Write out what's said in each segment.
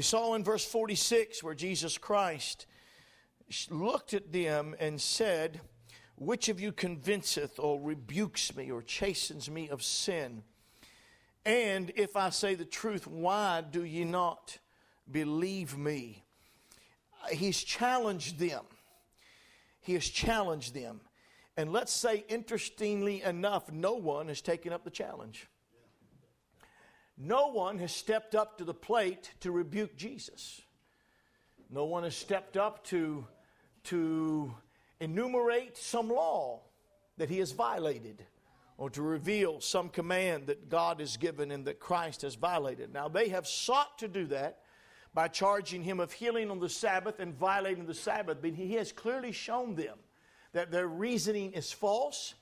We saw in verse 46 where Jesus Christ looked at them and said, Which of you convinceth or rebukes me or chastens me of sin? And if I say the truth, why do ye not believe me? He's challenged them. He has challenged them. And let's say, interestingly enough, no one has taken up the challenge. No one has stepped up to the plate to rebuke Jesus. No one has stepped up to, to enumerate some law that he has violated or to reveal some command that God has given and that Christ has violated. Now, they have sought to do that by charging him of healing on the Sabbath and violating the Sabbath, but he has clearly shown them that their reasoning is false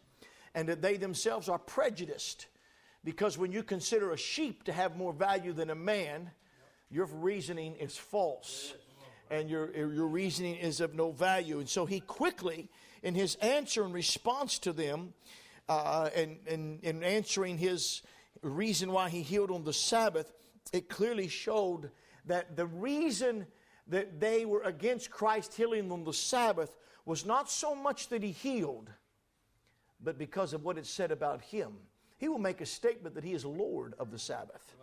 and that they themselves are prejudiced. Because when you consider a sheep to have more value than a man, your reasoning is false and your, your reasoning is of no value. And so he quickly, in his answer and response to them, uh, and, and, and answering his reason why he healed on the Sabbath, it clearly showed that the reason that they were against Christ healing on the Sabbath was not so much that he healed, but because of what it said about him. He will make a statement that he is Lord of the Sabbath.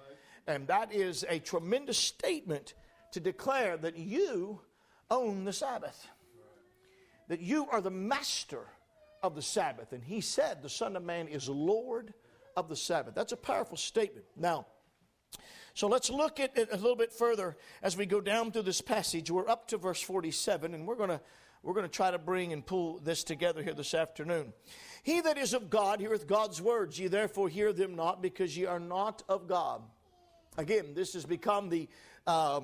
And that is a tremendous statement to declare that you own the Sabbath, that you are the master of the Sabbath. And he said, The Son of Man is Lord of the Sabbath. That's a powerful statement. Now, so let's look at it a little bit further as we go down through this passage. We're up to verse 47, and we're going to we're going to try to bring and pull this together here this afternoon. He that is of God heareth God's words. Ye therefore hear them not, because ye are not of God. Again, this has become the uh,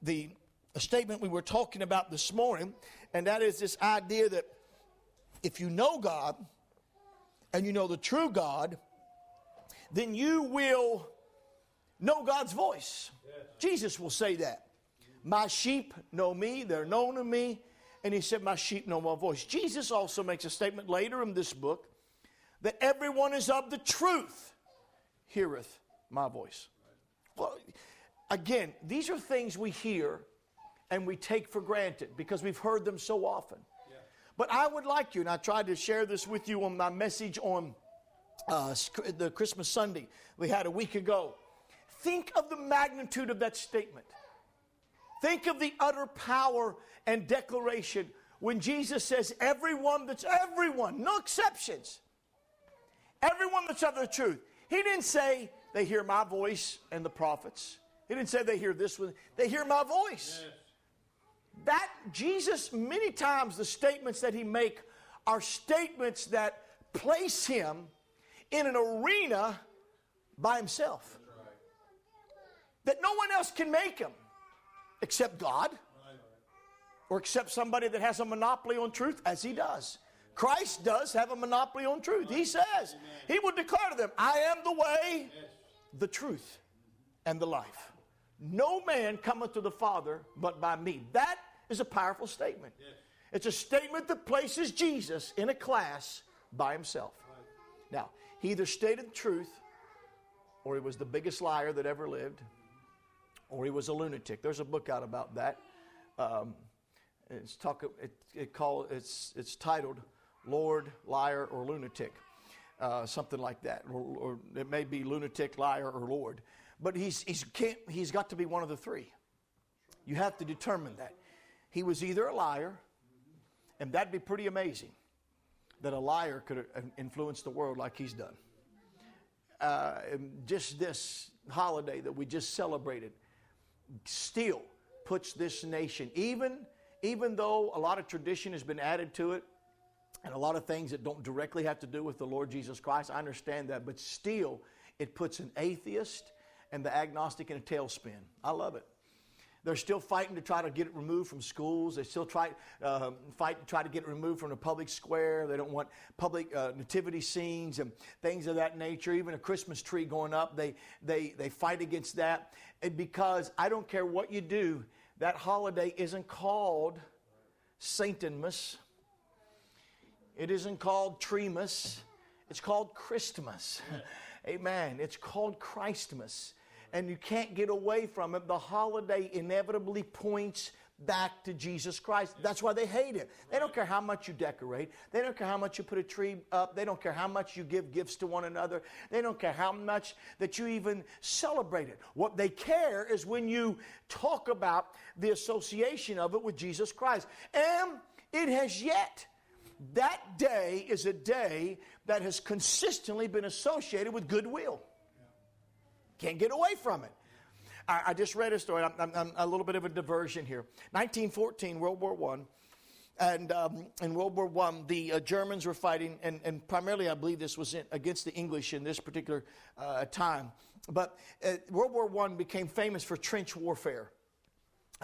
the statement we were talking about this morning, and that is this idea that if you know God and you know the true God, then you will know God's voice. Yes. Jesus will say that. My sheep know me, they're known to me, and he said, My sheep know my voice. Jesus also makes a statement later in this book that everyone is of the truth, heareth my voice. Well, again, these are things we hear and we take for granted because we've heard them so often. But I would like you, and I tried to share this with you on my message on uh, the Christmas Sunday we had a week ago. Think of the magnitude of that statement. Think of the utter power and declaration when Jesus says, Everyone that's everyone, no exceptions, everyone that's of the truth. He didn't say they hear my voice and the prophets. He didn't say they hear this one, they hear my voice. Yes that Jesus, many times the statements that he make are statements that place him in an arena by himself. That no one else can make him except God or except somebody that has a monopoly on truth, as he does. Christ does have a monopoly on truth. He says, He will declare to them, I am the way, the truth, and the life. No man cometh to the Father but by me. That is a powerful statement. It's a statement that places Jesus in a class by himself. Now, he either stated the truth, or he was the biggest liar that ever lived, or he was a lunatic. There's a book out about that. Um, it's, talk, it, it call, it's, it's titled Lord, Liar, or Lunatic. Uh, something like that. Or, or, it may be lunatic, liar, or Lord. But he's, he's, can't, he's got to be one of the three. You have to determine that. He was either a liar, and that'd be pretty amazing that a liar could influence the world like he's done. Uh, just this holiday that we just celebrated still puts this nation, even, even though a lot of tradition has been added to it, and a lot of things that don't directly have to do with the Lord Jesus Christ, I understand that, but still, it puts an atheist and the agnostic in a tailspin. I love it. They're still fighting to try to get it removed from schools. They still try uh, fight to try to get it removed from the public square. They don't want public uh, nativity scenes and things of that nature. Even a Christmas tree going up, they they they fight against that. And because I don't care what you do, that holiday isn't called Saintmas. It isn't called Treemas. It's called Christmas. Amen. It's called Christmas. and you can't get away from it. The holiday inevitably points back to Jesus Christ. That's why they hate it. They don't care how much you decorate. They don't care how much you put a tree up. They don't care how much you give gifts to one another. They don't care how much that you even celebrate it. What they care is when you talk about the association of it with Jesus Christ. And it has yet. That day is a day that has consistently been associated with goodwill. Can't get away from it. I, I just read a story. I'm, I'm, I'm, a little bit of a diversion here. 1914, World War One. And um, in World War One, the uh, Germans were fighting, and, and, primarily, I believe this was in, against the English in this particular uh, time. But uh, World War One became famous for trench warfare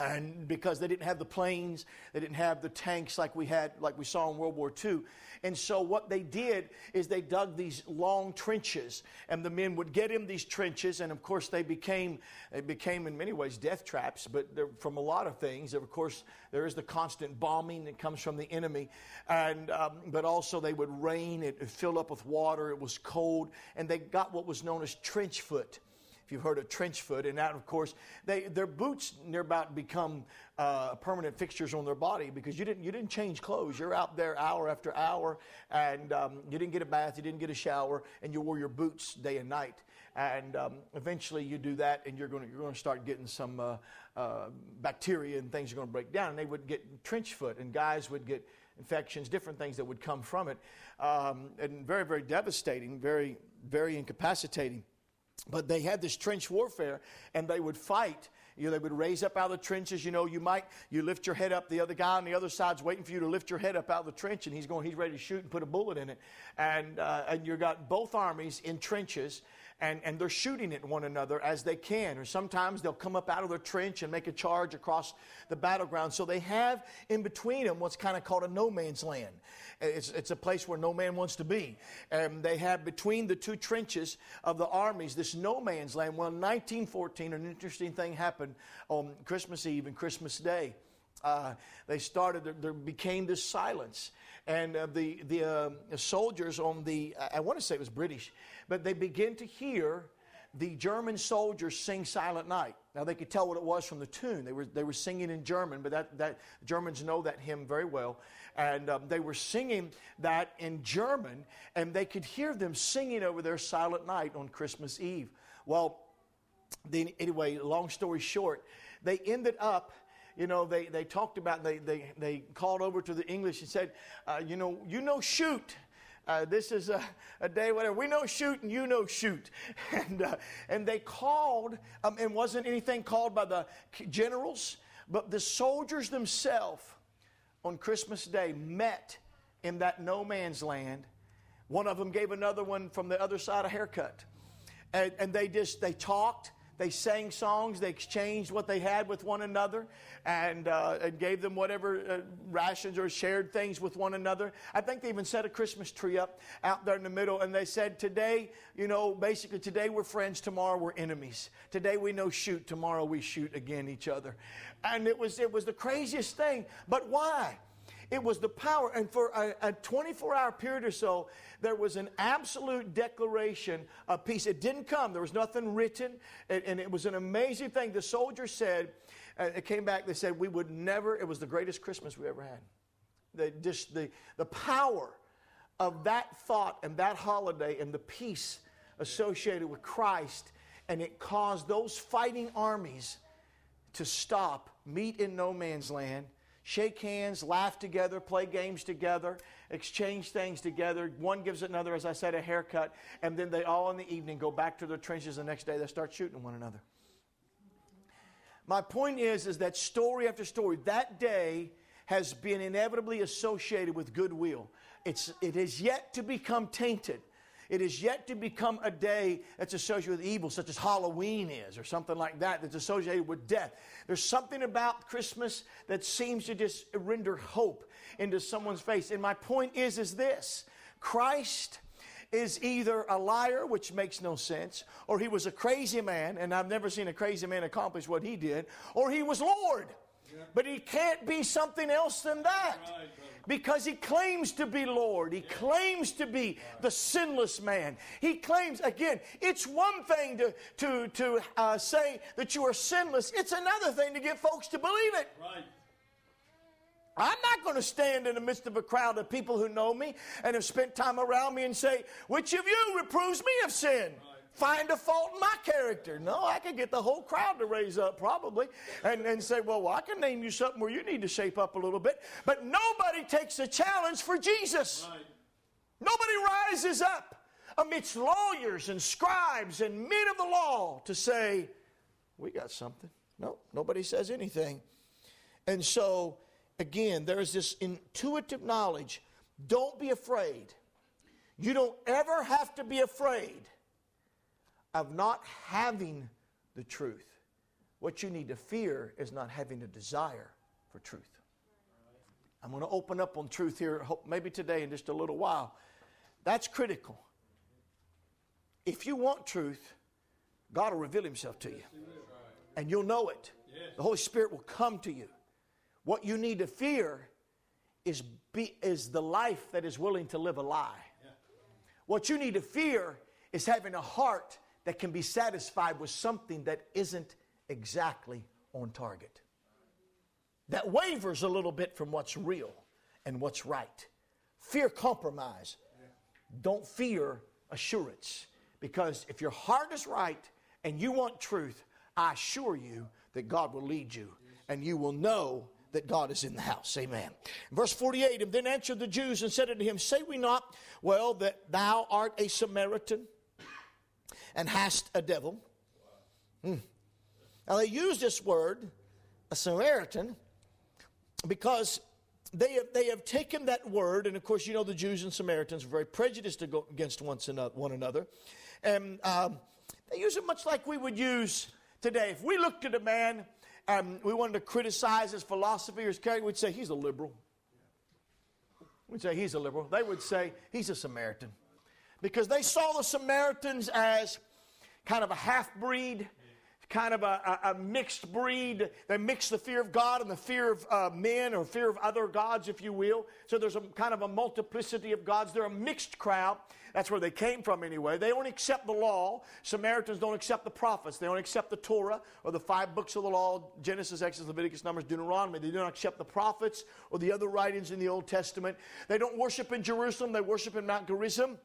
and because they didn't have the planes, they didn't have the tanks like we had, like we saw in World War II. And so what they did is they dug these long trenches, and the men would get in these trenches, and of course they became, became in many ways death traps, but from a lot of things. Of course, there is the constant bombing that comes from the enemy, and um, but also they would rain, it filled up with water, it was cold, and they got what was known as trench foot if you've heard of trench foot, and that, of course, they, their boots near about become uh, permanent fixtures on their body because you didn't, you didn't change clothes. You're out there hour after hour, and um, you didn't get a bath, you didn't get a shower, and you wore your boots day and night. And um, eventually you do that, and you're going you're to start getting some uh, uh, bacteria and things are going to break down. And they would get trench foot, and guys would get infections, different things that would come from it. Um, and very, very devastating, very, very incapacitating. But they had this trench warfare and they would fight. You know, they would raise up out of the trenches. You know, you might, you lift your head up. The other guy on the other side's waiting for you to lift your head up out of the trench and he's going, he's ready to shoot and put a bullet in it. And, uh, and you've got both armies in trenches and, and they're shooting at one another as they can. Or sometimes they'll come up out of their trench and make a charge across the battleground. So they have in between them what's kind of called a no man's land. It's, it's a place where no man wants to be. And they have between the two trenches of the armies this no man's land. Well, in 1914, an interesting thing happened on Christmas Eve and Christmas Day. Uh, they started, there, there, became this silence. And uh, the, the uh, soldiers on the, I want to say it was British, but they begin to hear the German soldiers sing Silent Night. Now they could tell what it was from the tune. They were, they were singing in German, but that, that Germans know that hymn very well. And um, they were singing that in German, and they could hear them singing over their Silent Night on Christmas Eve. Well, then, anyway, long story short, they ended up you know, they, they talked about, they, they, they called over to the English and said, uh, you know, you know, shoot. Uh, this is a, a, day, whatever. We no shoot and you no shoot. And, uh, and they called, um, and wasn't anything called by the generals, but the soldiers themselves on Christmas Day met in that no man's land. One of them gave another one from the other side a haircut. And, and they just, they talked they sang songs. They exchanged what they had with one another and, uh, and gave them whatever uh, rations or shared things with one another. I think they even set a Christmas tree up out there in the middle. And they said, Today, you know, basically, today we're friends, tomorrow we're enemies. Today we no shoot, tomorrow we shoot again each other. And it was, it was the craziest thing. But why? It was the power. And for a, a 24 hour period or so, there was an absolute declaration of peace. It didn't come, there was nothing written. And, and it was an amazing thing. The soldiers said, uh, it came back, they said, we would never, it was the greatest Christmas we ever had. The, just the, the power of that thought and that holiday and the peace associated with Christ. And it caused those fighting armies to stop, meet in no man's land shake hands, laugh together, play games together, exchange things together. One gives another, as I said, a haircut, and then they all in the evening go back to their trenches the next day. They start shooting one another. My point is, is that story after story, that day has been inevitably associated with goodwill. It's, it has yet to become tainted. It is yet to become a day that's associated with evil, such as Halloween is, or something like that, that's associated with death. There's something about Christmas that seems to just render hope into someone's face. And my point is, is this Christ is either a liar, which makes no sense, or he was a crazy man, and I've never seen a crazy man accomplish what he did, or he was Lord. But he can't be something else than that. Because he claims to be Lord. He claims to be the sinless man. He claims, again, it's one thing to, to, to uh, say that you are sinless, it's another thing to get folks to believe it. Right. I'm not going to stand in the midst of a crowd of people who know me and have spent time around me and say, Which of you reproves me of sin? Find a fault in my character. No, I could get the whole crowd to raise up probably and, and say, well, well, I can name you something where you need to shape up a little bit. But nobody takes a challenge for Jesus. Right. Nobody rises up amidst lawyers and scribes and men of the law to say, we got something. No, nobody says anything. And so, again, there's this intuitive knowledge. Don't be afraid. You don't ever have to be afraid of not having the truth. What you need to fear is not having a desire for truth. I'm going to open up on truth here, hope maybe today in just a little while. That's critical. If you want truth, God will reveal Himself to you, and you'll know it. The Holy Spirit will come to you. What you need to fear is, be, is the life that is willing to live a lie. What you need to fear is having a heart that can be satisfied with something that isn't exactly on target. That wavers a little bit from what's real and what's right. Fear compromise. Don't fear assurance. Because if your heart is right and you want truth, I assure you that God will lead you and you will know that God is in the house. Amen. Verse 48 And then answered the Jews and said unto him, Say we not, well, that thou art a Samaritan and hast a devil? Hmm. Now they use this word, a Samaritan, because they have, they have taken that word, and of course, you know the Jews and Samaritans are very prejudiced against one another. And um, they use it much like we would use today. If we looked at a man and we wanted to criticize his philosophy or his character, we'd say he's a liberal. We'd say he's a liberal. They would say he's a Samaritan. Because they saw the Samaritans as kind of a half breed, kind of a, a, mixed breed. They mix the fear of God and the fear of uh, men or fear of other gods, if you will. So there's a kind of a multiplicity of gods. They're a mixed crowd. That's where they came from anyway. They don't accept the law. Samaritans don't accept the prophets. They don't accept the Torah or the five books of the law Genesis, Exodus, Leviticus, Numbers, Deuteronomy. They don't accept the prophets or the other writings in the Old Testament. They don't worship in Jerusalem. They worship in Mount Gerizim.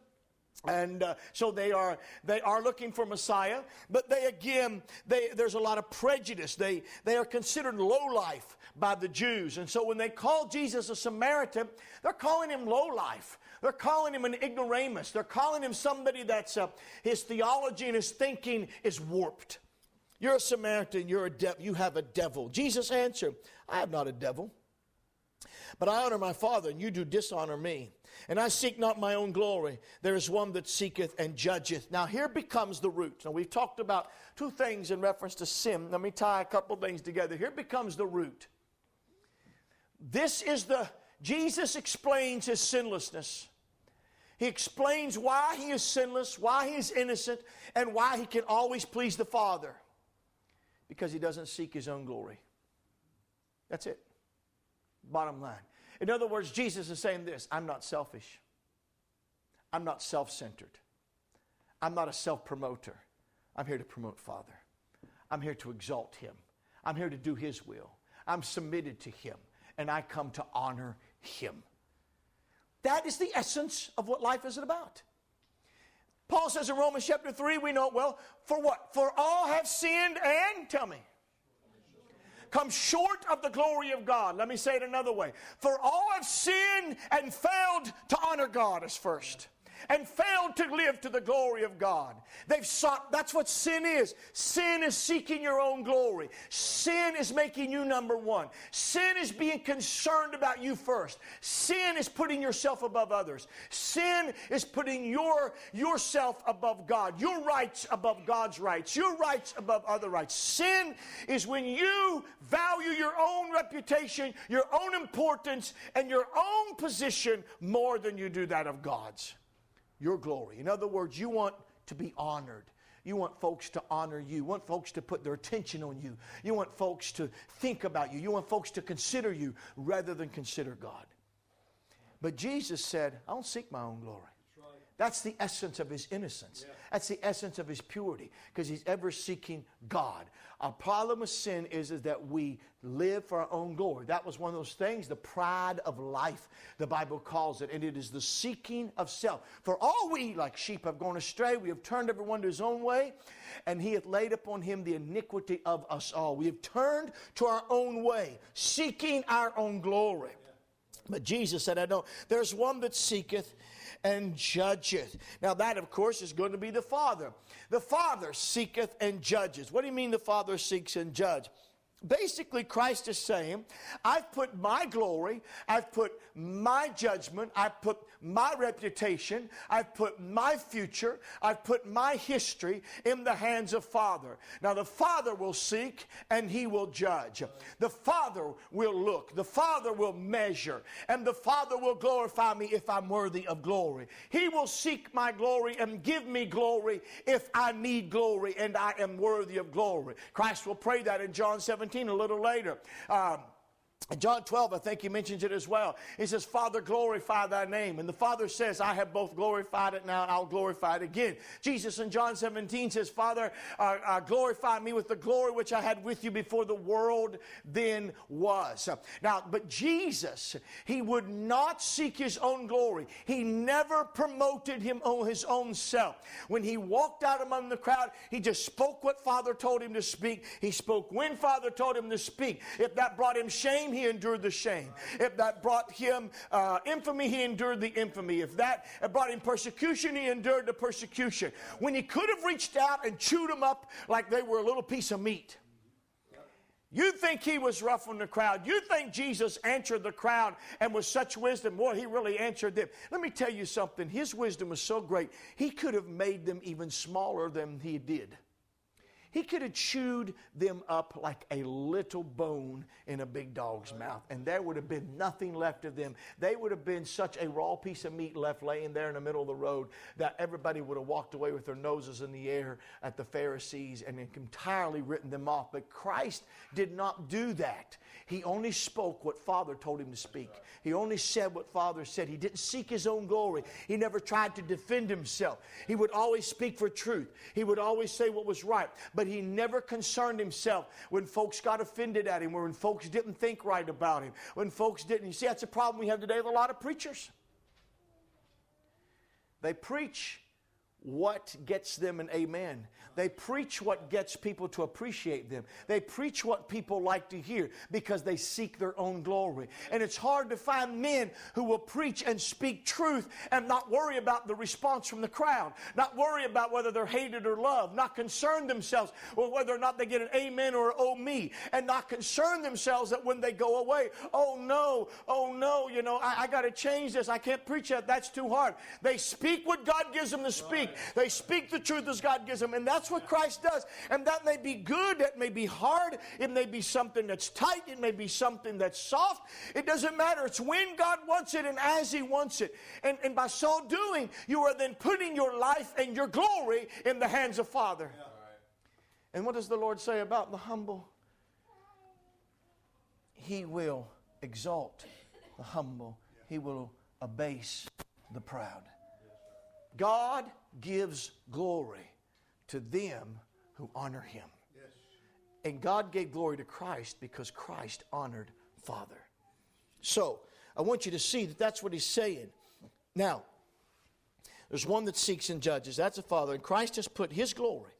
And uh, so they are they are looking for Messiah, but they again they, there's a lot of prejudice. They they are considered low life by the Jews, and so when they call Jesus a Samaritan, they're calling him low life. They're calling him an ignoramus. They're calling him somebody that's uh, his theology and his thinking is warped. You're a Samaritan. You're a. You have a devil. Jesus answered, "I have not a devil." But I honor my Father, and you do dishonor me. And I seek not my own glory. There is one that seeketh and judgeth. Now, here becomes the root. Now, we've talked about two things in reference to sin. Let me tie a couple things together. Here becomes the root. This is the, Jesus explains his sinlessness. He explains why he is sinless, why he is innocent, and why he can always please the Father. Because he doesn't seek his own glory. That's it. Bottom line. In other words, Jesus is saying this I'm not selfish. I'm not self centered. I'm not a self promoter. I'm here to promote Father. I'm here to exalt Him. I'm here to do His will. I'm submitted to Him, and I come to honor Him. That is the essence of what life is about. Paul says in Romans chapter 3, we know well, for what? For all have sinned and, tell me, come short of the glory of God. Let me say it another way. For all have sinned and failed to honor God as first and failed to live to the glory of God. They've sought, that's what sin is. Sin is seeking your own glory. Sin is making you number one. Sin is being concerned about you first. Sin is putting yourself above others. Sin is putting your yourself above God, your rights above God's rights, your rights above other rights. Sin is when you value your own reputation, your own importance, and your own position more than you do that of God's your glory. In other words, you want to be honored. You want folks to honor you. You want folks to put their attention on you. You want folks to think about you. You want folks to consider you rather than consider God. But Jesus said, I don't seek my own glory. That's the essence of his innocence. Yeah. That's the essence of his purity because he's ever seeking God. Our problem with sin is, is that we live for our own glory. That was one of those things, the pride of life, the Bible calls it, and it is the seeking of self. For all we, like sheep, have gone astray, we have turned everyone to his own way, and he hath laid upon him the iniquity of us all. We have turned to our own way, seeking our own glory. But Jesus said, I know there's one that seeketh and judgeth. Now, that, of course, is going to be the Father. The Father seeketh and judges. What do you mean the Father seeks and judges? Basically, Christ is saying, I've put my glory, I've put my judgment, I've put my reputation, I've put my future, I've put my history in the hands of Father. Now, the Father will seek and He will judge. The Father will look, the Father will measure, and the Father will glorify me if I'm worthy of glory. He will seek my glory and give me glory if I need glory and I am worthy of glory. Christ will pray that in John 17 17 a little later. Um, John 12, I think he mentions it as well. He says, Father, glorify thy name. And the Father says, I have both glorified it now and I'll glorify it again. Jesus in John 17 says, Father, uh, uh, glorify me with the glory which I had with you before the world then was. Now, but Jesus, he would not seek his own glory. He never promoted him on his own self. When he walked out among the crowd, he just spoke what Father told him to speak. He spoke when Father told him to speak. If that brought him shame, he endured the shame. If that brought him uh, infamy, he endured the infamy. If that brought him persecution, he endured the persecution. When he could have reached out and chewed them up like they were a little piece of meat. You think he was rough on the crowd. You think Jesus answered the crowd and with such wisdom. Boy, he really answered them. Let me tell you something. His wisdom was so great, he could have made them even smaller than he did. He could have chewed them up like a little bone in a big dog's mouth, and there would have been nothing left of them. They would have been such a raw piece of meat left laying there in the middle of the road that everybody would have walked away with their noses in the air at the Pharisees and entirely written them off. But Christ did not do that. He only spoke what Father told him to speak. He only said what Father said. He didn't seek his own glory. He never tried to defend himself. He would always speak for truth. He would always say what was right. But he never concerned himself when folks got offended at him or when folks didn't think right about him. When folks didn't. You see, that's a problem we have today with a lot of preachers. They preach what gets them an amen. They preach what gets people to appreciate them. They preach what people like to hear because they seek their own glory. And it's hard to find men who will preach and speak truth and not worry about the response from the crowd, not worry about whether they're hated or loved, not concern themselves with whether or not they get an amen or oh me, and not concern themselves that when they go away, oh no, oh no, you know, I, I got to change this. I can't preach that. That's too hard. They speak what God gives them to speak. They speak the truth as God gives them. And that's what Christ does. And that may be good, that may be hard, it may be something that's tight, it may be something that's soft. It doesn't matter. It's when God wants it and as He wants it. And, and by so doing, you are then putting your life and your glory in the hands of Father. Yeah. And what does the Lord say about the humble? He will exalt the humble, He will abase the proud. God gives glory to them who honor him. Yes. And God gave glory to Christ because Christ honored Father. So, I want you to see that that's what he's saying. Now, there's one that seeks and judges. That's a Father. And Christ has put his glory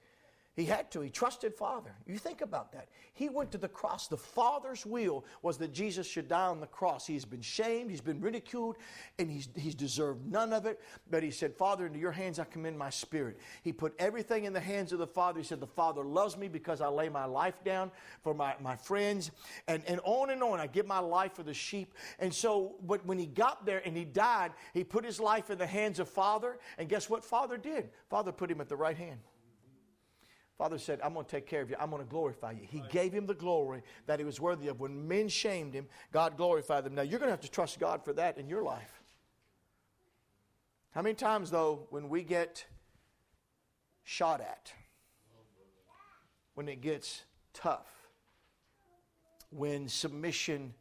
he had to. He trusted Father. You think about that. He went to the cross. The Father's will was that Jesus should die on the cross. He's been shamed, he's been ridiculed, and he's, he's deserved none of it. But he said, Father, into your hands I commend my spirit. He put everything in the hands of the Father. He said, The Father loves me because I lay my life down for my, my friends. And, and on and on. I give my life for the sheep. And so but when he got there and he died, he put his life in the hands of Father. And guess what Father did? Father put him at the right hand. Father said, I'm going to take care of you. I'm going to glorify you. He right. gave him the glory that he was worthy of. When men shamed him, God glorified them. Now, you're going to have to trust God for that in your life. How many times, though, when we get shot at, when it gets tough, when submission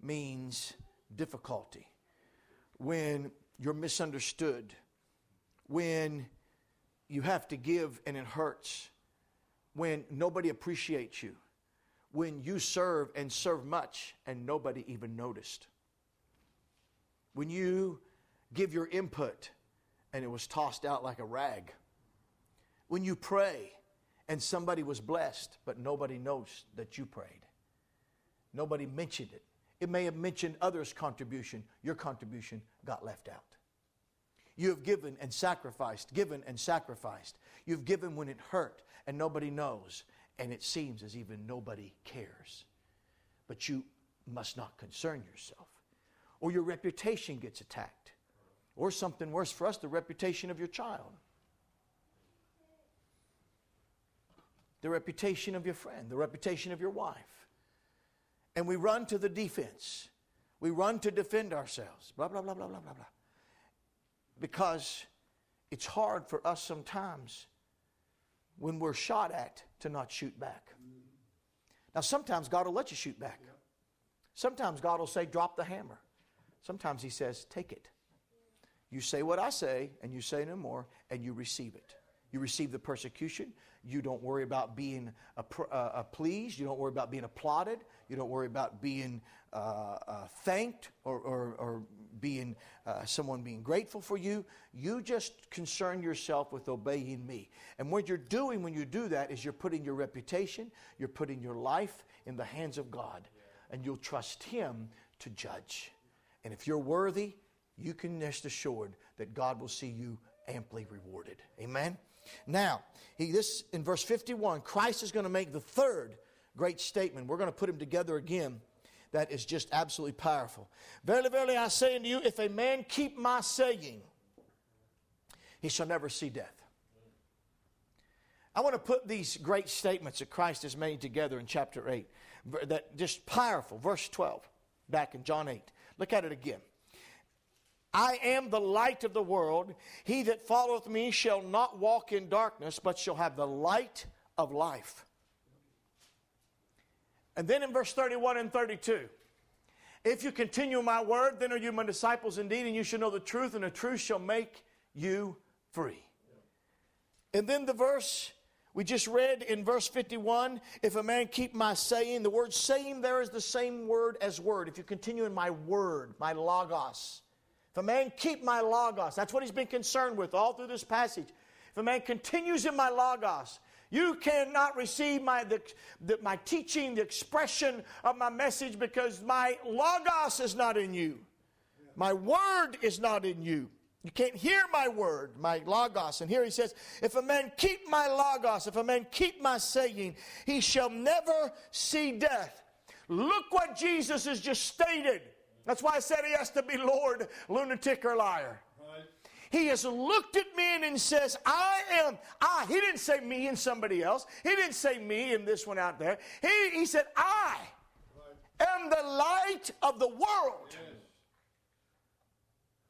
means difficulty, when you're misunderstood, when you have to give and it hurts, when nobody appreciates you, when you serve and serve much and nobody even noticed, when you give your input and it was tossed out like a rag, when you pray and somebody was blessed but nobody knows that you prayed, nobody mentioned it. It may have mentioned others' contribution, your contribution got left out. You have given and sacrificed, given and sacrificed. You've given when it hurt and nobody knows, and it seems as even nobody cares. But you must not concern yourself, or your reputation gets attacked, or something worse for us, the reputation of your child, the reputation of your friend, the reputation of your wife. And we run to the defense. We run to defend ourselves. Blah, blah, blah, blah, blah, blah, blah because it's hard for us sometimes when we're shot at to not shoot back. Now, sometimes God will let you shoot back. Sometimes God will say, drop the hammer. Sometimes He says, take it. You say what I say, and you say no more, and you receive it. You receive the persecution. You don't worry about being uh, uh, pleased. You don't worry about being applauded. You don't worry about being uh, uh, thanked or, or, or being uh, someone being grateful for you. You just concern yourself with obeying me. And what you're doing when you do that is you're putting your reputation, you're putting your life in the hands of God, and you'll trust Him to judge. And if you're worthy, you can rest assured that God will see you amply rewarded. Amen. Now, he, this in verse 51, Christ is going to make the third great statement. We're going to put him together again. That is just absolutely powerful. Verily, verily, I say unto you, if a man keep my saying, he shall never see death. I want to put these great statements that Christ has made together in chapter 8. That just powerful. Verse 12, back in John 8. Look at it again. I am the light of the world. He that followeth me shall not walk in darkness, but shall have the light of life. And then in verse 31 and 32, if you continue my word, then are you my disciples indeed, and you shall know the truth, and the truth shall make you free. And then the verse we just read in verse 51 if a man keep my saying, the word saying there is the same word as word. If you continue in my word, my logos. A man keep my logos, that's what he's been concerned with all through this passage. If a man continues in my logos, you cannot receive my, the, the, my teaching, the expression of my message, because my logos is not in you. My word is not in you. You can't hear my word, my logos. And here he says, If a man keep my logos, if a man keep my saying, he shall never see death. Look what Jesus has just stated. That's why I said he has to be Lord, lunatic, or liar. He has looked at me and says, I am, I. He didn't say me and somebody else. He didn't say me and this one out there. He, he said, I am the light of the world.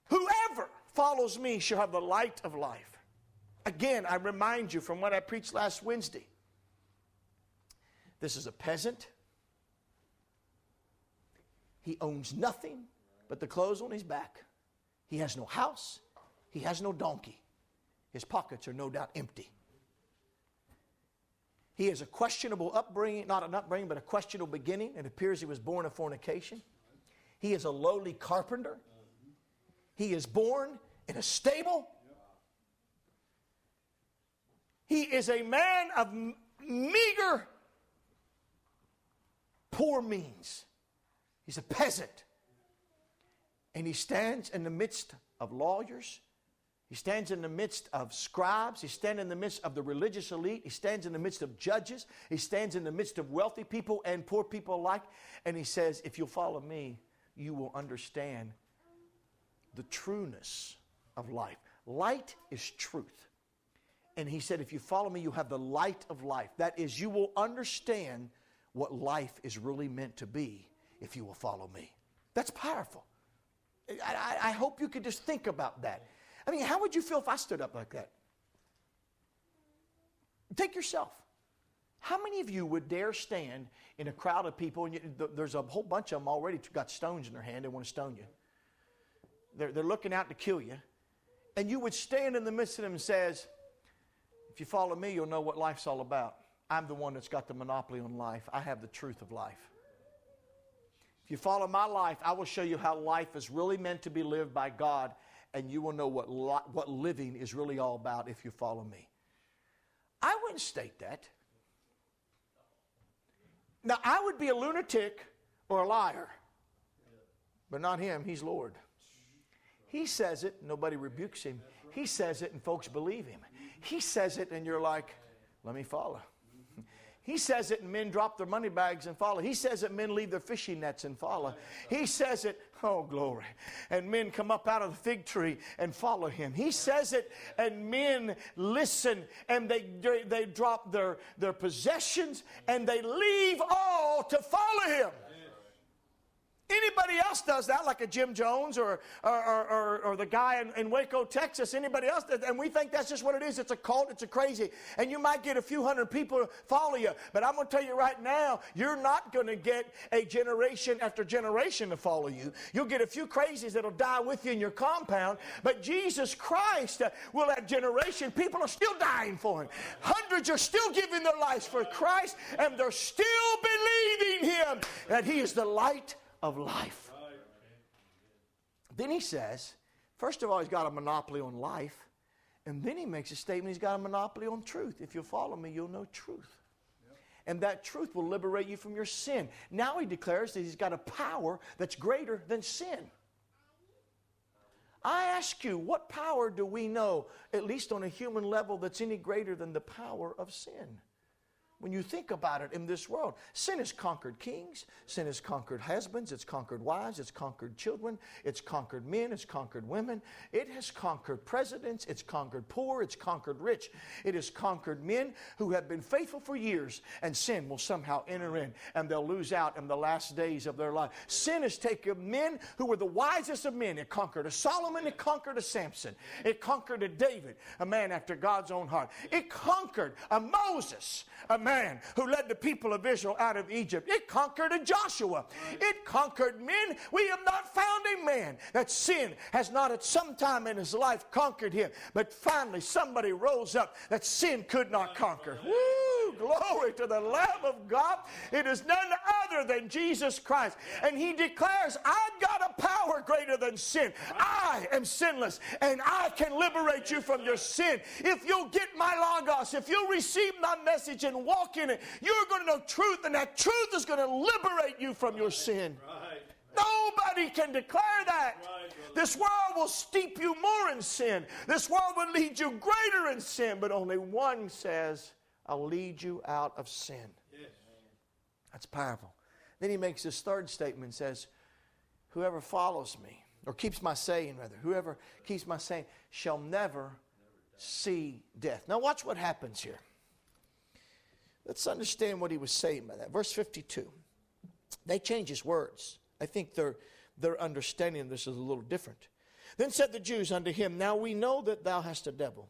Whoever follows me shall have the light of life. Again, I remind you from what I preached last Wednesday. This is a peasant. He owns nothing but the clothes on his back. He has no house. He has no donkey. His pockets are no doubt empty. He has a questionable upbringing, not an upbringing, but a questionable beginning. It appears he was born of fornication. He is a lowly carpenter. He is born in a stable. He is a man of meager, poor means. He's a peasant. And he stands in the midst of lawyers he stands in the midst of scribes. He stands in the midst of the religious elite. He stands in the midst of judges. He stands in the midst of wealthy people and poor people alike. And he says, If you'll follow me, you will understand the trueness of life. Light is truth. And he said, If you follow me, you have the light of life. That is, you will understand what life is really meant to be if you will follow me. That's powerful. I, I, hope you could just think about that. I mean, how would you feel if I stood up like that? Take yourself. How many of you would dare stand in a crowd of people and you, there's a whole bunch of them already got stones in their hand and want to stone you? They're, they're looking out to kill you. And you would stand in the midst of them and says, if you follow me, you'll know what life's all about. I'm the one that's got the monopoly on life. I have the truth of life. If you follow my life, I will show you how life is really meant to be lived by God, and you will know what, what living is really all about if you follow me. I wouldn't state that. Now, I would be a lunatic or a liar, but not him. He's Lord. He says it, nobody rebukes him. He says it, and folks believe him. He says it, and you're like, let me follow. He says it, and men drop their money bags and follow. He says it, men leave their fishing nets and follow. He says it, oh, glory. And men come up out of the fig tree and follow him. He says it, and men listen and they, they drop their, their possessions and they leave all to follow him. Anybody else does that, like a Jim Jones or, or, or, or the guy in, in, Waco, Texas, anybody else, does, and we think that's just what it is. It's a cult, it's a crazy. And you might get a few hundred people to follow you. But I'm going to tell you right now, you're not going to get a generation after generation to follow you. You'll get a few crazies that'll die with you in your compound. But Jesus Christ uh, will have generation. People are still dying for him. Hundreds are still giving their lives for Christ, and they're still believing him that he is the light of life. Then he says, first of all, he's got a monopoly on life. And then he makes a statement he's got a monopoly on truth. If you'll follow me, you'll know truth. And that truth will liberate you from your sin. Now he declares that he's got a power that's greater than sin. I ask you, what power do we know, at least on a human level, that's any greater than the power of sin? When you think about it in this world. Sin has conquered kings, sin has conquered husbands, it's conquered wives, it's conquered children, it's conquered men, it's conquered women, it has conquered presidents, it's conquered poor, it's conquered rich, it has conquered men who have been faithful for years, and sin will somehow enter in and they'll lose out in the last days of their life. Sin has taken men who were the wisest of men. It conquered a Solomon, it conquered a Samson, it conquered a David, a man after God's own heart. It conquered a Moses, a man who led the people of Israel out of Egypt. It conquered a Joshua. It conquered men. We have not found a man that sin has not at some time in his life conquered him. But finally, somebody rose up that sin could not conquer. Woo! Glory to the Lamb of God. It is none other than Jesus Christ. And he declares, I've got a power greater than sin. I am sinless and I can liberate you from your sin. If you'll get my Logos, if you'll receive my message and walk in it, you're going to know truth, and that truth is going to liberate you from your sin. Nobody can declare that. This world will steep you more in sin. This world will lead you greater in sin, but only one says, I'll lead you out of sin. That's powerful. Then he makes this third statement and says, Whoever follows me, or keeps my saying, rather, whoever keeps my saying shall never see death. Now, watch what happens here. Let's understand what he was saying by that. Verse 52. They change his words. I think their, their understanding of this is a little different. Then said the Jews unto him, Now we know that thou hast a devil.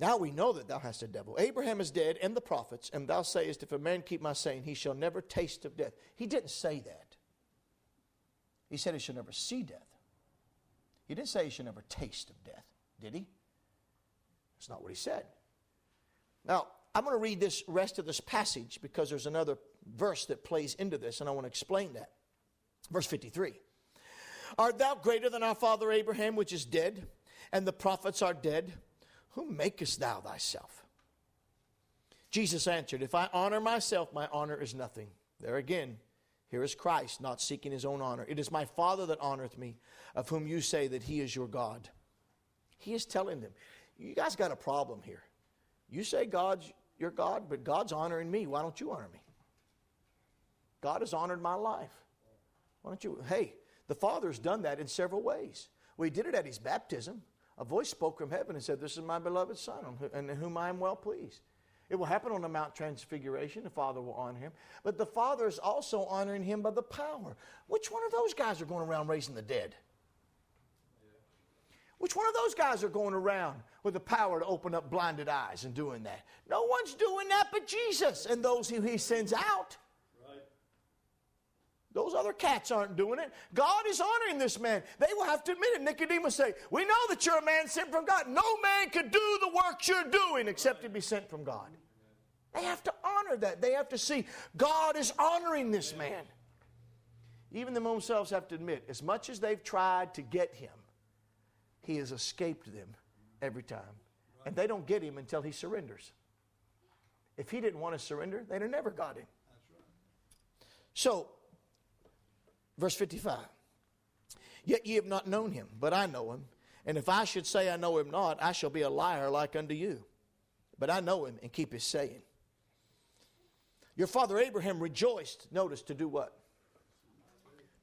Now we know that thou hast a devil. Abraham is dead, and the prophets, and thou sayest, If a man keep my saying, he shall never taste of death. He didn't say that. He said he shall never see death. He didn't say he shall never taste of death, did he? That's not what he said. Now, I'm going to read this rest of this passage because there's another verse that plays into this, and I want to explain that. Verse 53 Art thou greater than our father Abraham, which is dead, and the prophets are dead? Whom makest thou thyself? Jesus answered, If I honor myself, my honor is nothing. There again, here is Christ, not seeking his own honor. It is my Father that honoreth me, of whom you say that he is your God. He is telling them, You guys got a problem here. You say God's your God, but God's honoring me. Why don't you honor me? God has honored my life. Why don't you? Hey, the Father's done that in several ways. Well, he did it at his baptism. A voice spoke from heaven and said, This is my beloved Son, in whom I am well pleased. It will happen on the Mount Transfiguration. The Father will honor him. But the Father is also honoring him by the power. Which one of those guys are going around raising the dead? Which one of those guys are going around with the power to open up blinded eyes and doing that? No one's doing that but Jesus and those who he sends out. Those other cats aren't doing it. God is honoring this man. They will have to admit it. Nicodemus say, "We know that you're a man sent from God. No man could do the works you're doing except to be sent from God." They have to honor that. They have to see God is honoring this man. Even them themselves have to admit, as much as they've tried to get him, he has escaped them every time. And they don't get him until he surrenders. If he didn't want to surrender, they'd have never got him. So, verse 55 Yet ye have not known him, but I know him. And if I should say I know him not, I shall be a liar like unto you. But I know him and keep his saying. Your father Abraham rejoiced, notice, to do what?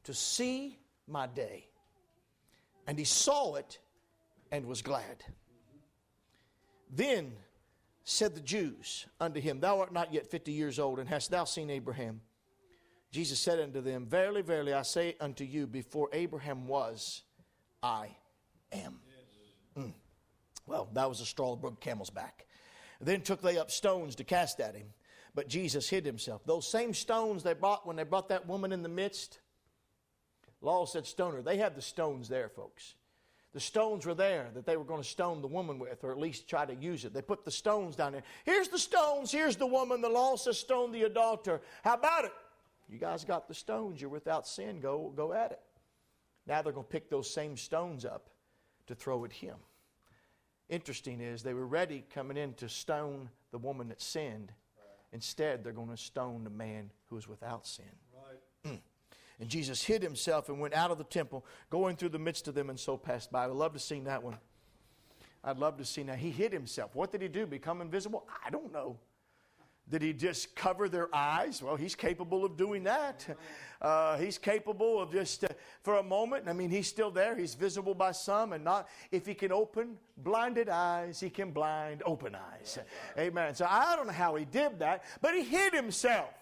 To see my day. And he saw it and was glad. Then said the Jews unto him, Thou art not yet fifty years old, and hast thou seen Abraham? Jesus said unto them, Verily, verily, I say unto you, before Abraham was, I am. Mm. Well, that was a straw that broke camel's back. Then took they up stones to cast at him, but Jesus hid himself. Those same stones they brought when they brought that woman in the midst, law said stoner. They had the stones there, folks. The stones were there that they were going to stone the woman with, or at least try to use it. They put the stones down there. Here's the stones. Here's the woman. The law says stone the adulterer. How about it? You guys got the stones. You're without sin. Go, go at it. Now they're going to pick those same stones up to throw at him. Interesting is they were ready coming in to stone the woman that sinned. Instead, they're going to stone the man who is without sin. Right. And Jesus hid himself and went out of the temple, going through the midst of them, and so passed by. I'd love to see that one. I'd love to see now. He hid himself. What did he do? Become invisible? I don't know. Did he just cover their eyes? Well, he's capable of doing that. Uh, he's capable of just, uh, for a moment, I mean, he's still there. He's visible by some and not. If he can open blinded eyes, he can blind open eyes. Amen. So I don't know how he did that, but he hid himself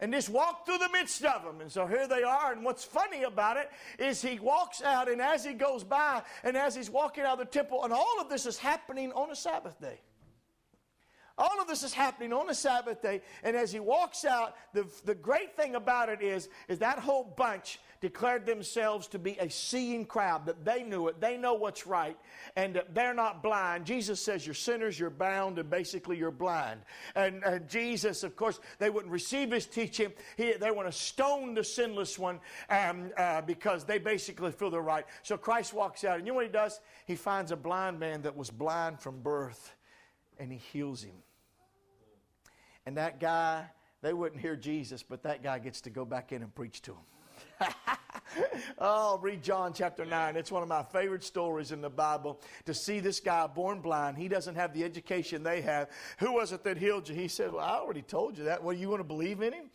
and just walked through the midst of them. And so here they are. And what's funny about it is he walks out, and as he goes by, and as he's walking out of the temple, and all of this is happening on a Sabbath day. All of this is happening on a Sabbath day. And as he walks out, the, the great thing about it is, is that whole bunch declared themselves to be a seeing crowd, that they knew it, they know what's right, and that they're not blind. Jesus says, You're sinners, you're bound, and basically you're blind. And, and Jesus, of course, they wouldn't receive his teaching. He, they want to stone the sinless one um, uh, because they basically feel they're right. So Christ walks out, and you know what he does? He finds a blind man that was blind from birth and he heals him. And that guy, they wouldn't hear Jesus, but that guy gets to go back in and preach to him. oh, read John chapter 9. It's one of my favorite stories in the Bible to see this guy born blind. He doesn't have the education they have. Who was it that healed you? He said, Well, I already told you that. Well, you want to believe in him?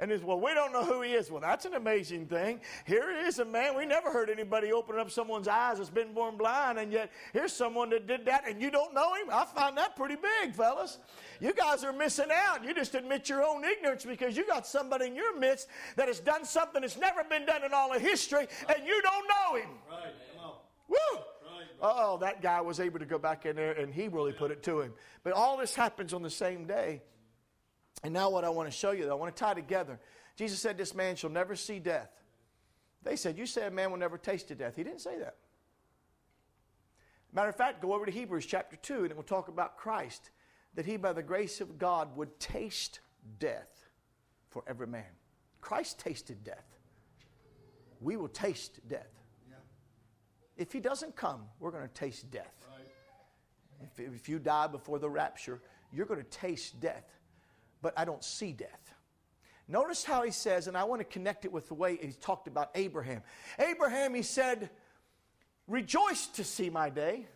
And it's, well, we don't know who he is. Well, that's an amazing thing. Here is a man. We never heard anybody open up someone's eyes that's been born blind, and yet here's someone that did that, and you don't know him. I find that pretty big, fellas. You guys are missing out. You just admit your own ignorance because you got somebody in your midst that has done something that's never been done in all of history, and you don't know him. Right. Come on. Woo! Oh, that guy was able to go back in there and he really put it to him. But all this happens on the same day. And now, what I want to show you, I want to tie together. Jesus said, This man shall never see death. They said, You said a man will never taste death. He didn't say that. Matter of fact, go over to Hebrews chapter 2, and it will talk about Christ, that he, by the grace of God, would taste death for every man. Christ tasted death. We will taste death. Yeah. If he doesn't come, we're going to taste death. Right. If, if you die before the rapture, you're going to taste death but I don't see death. Notice how he says, and I want to connect it with the way he talked about Abraham. Abraham, he said, rejoiced to see my day.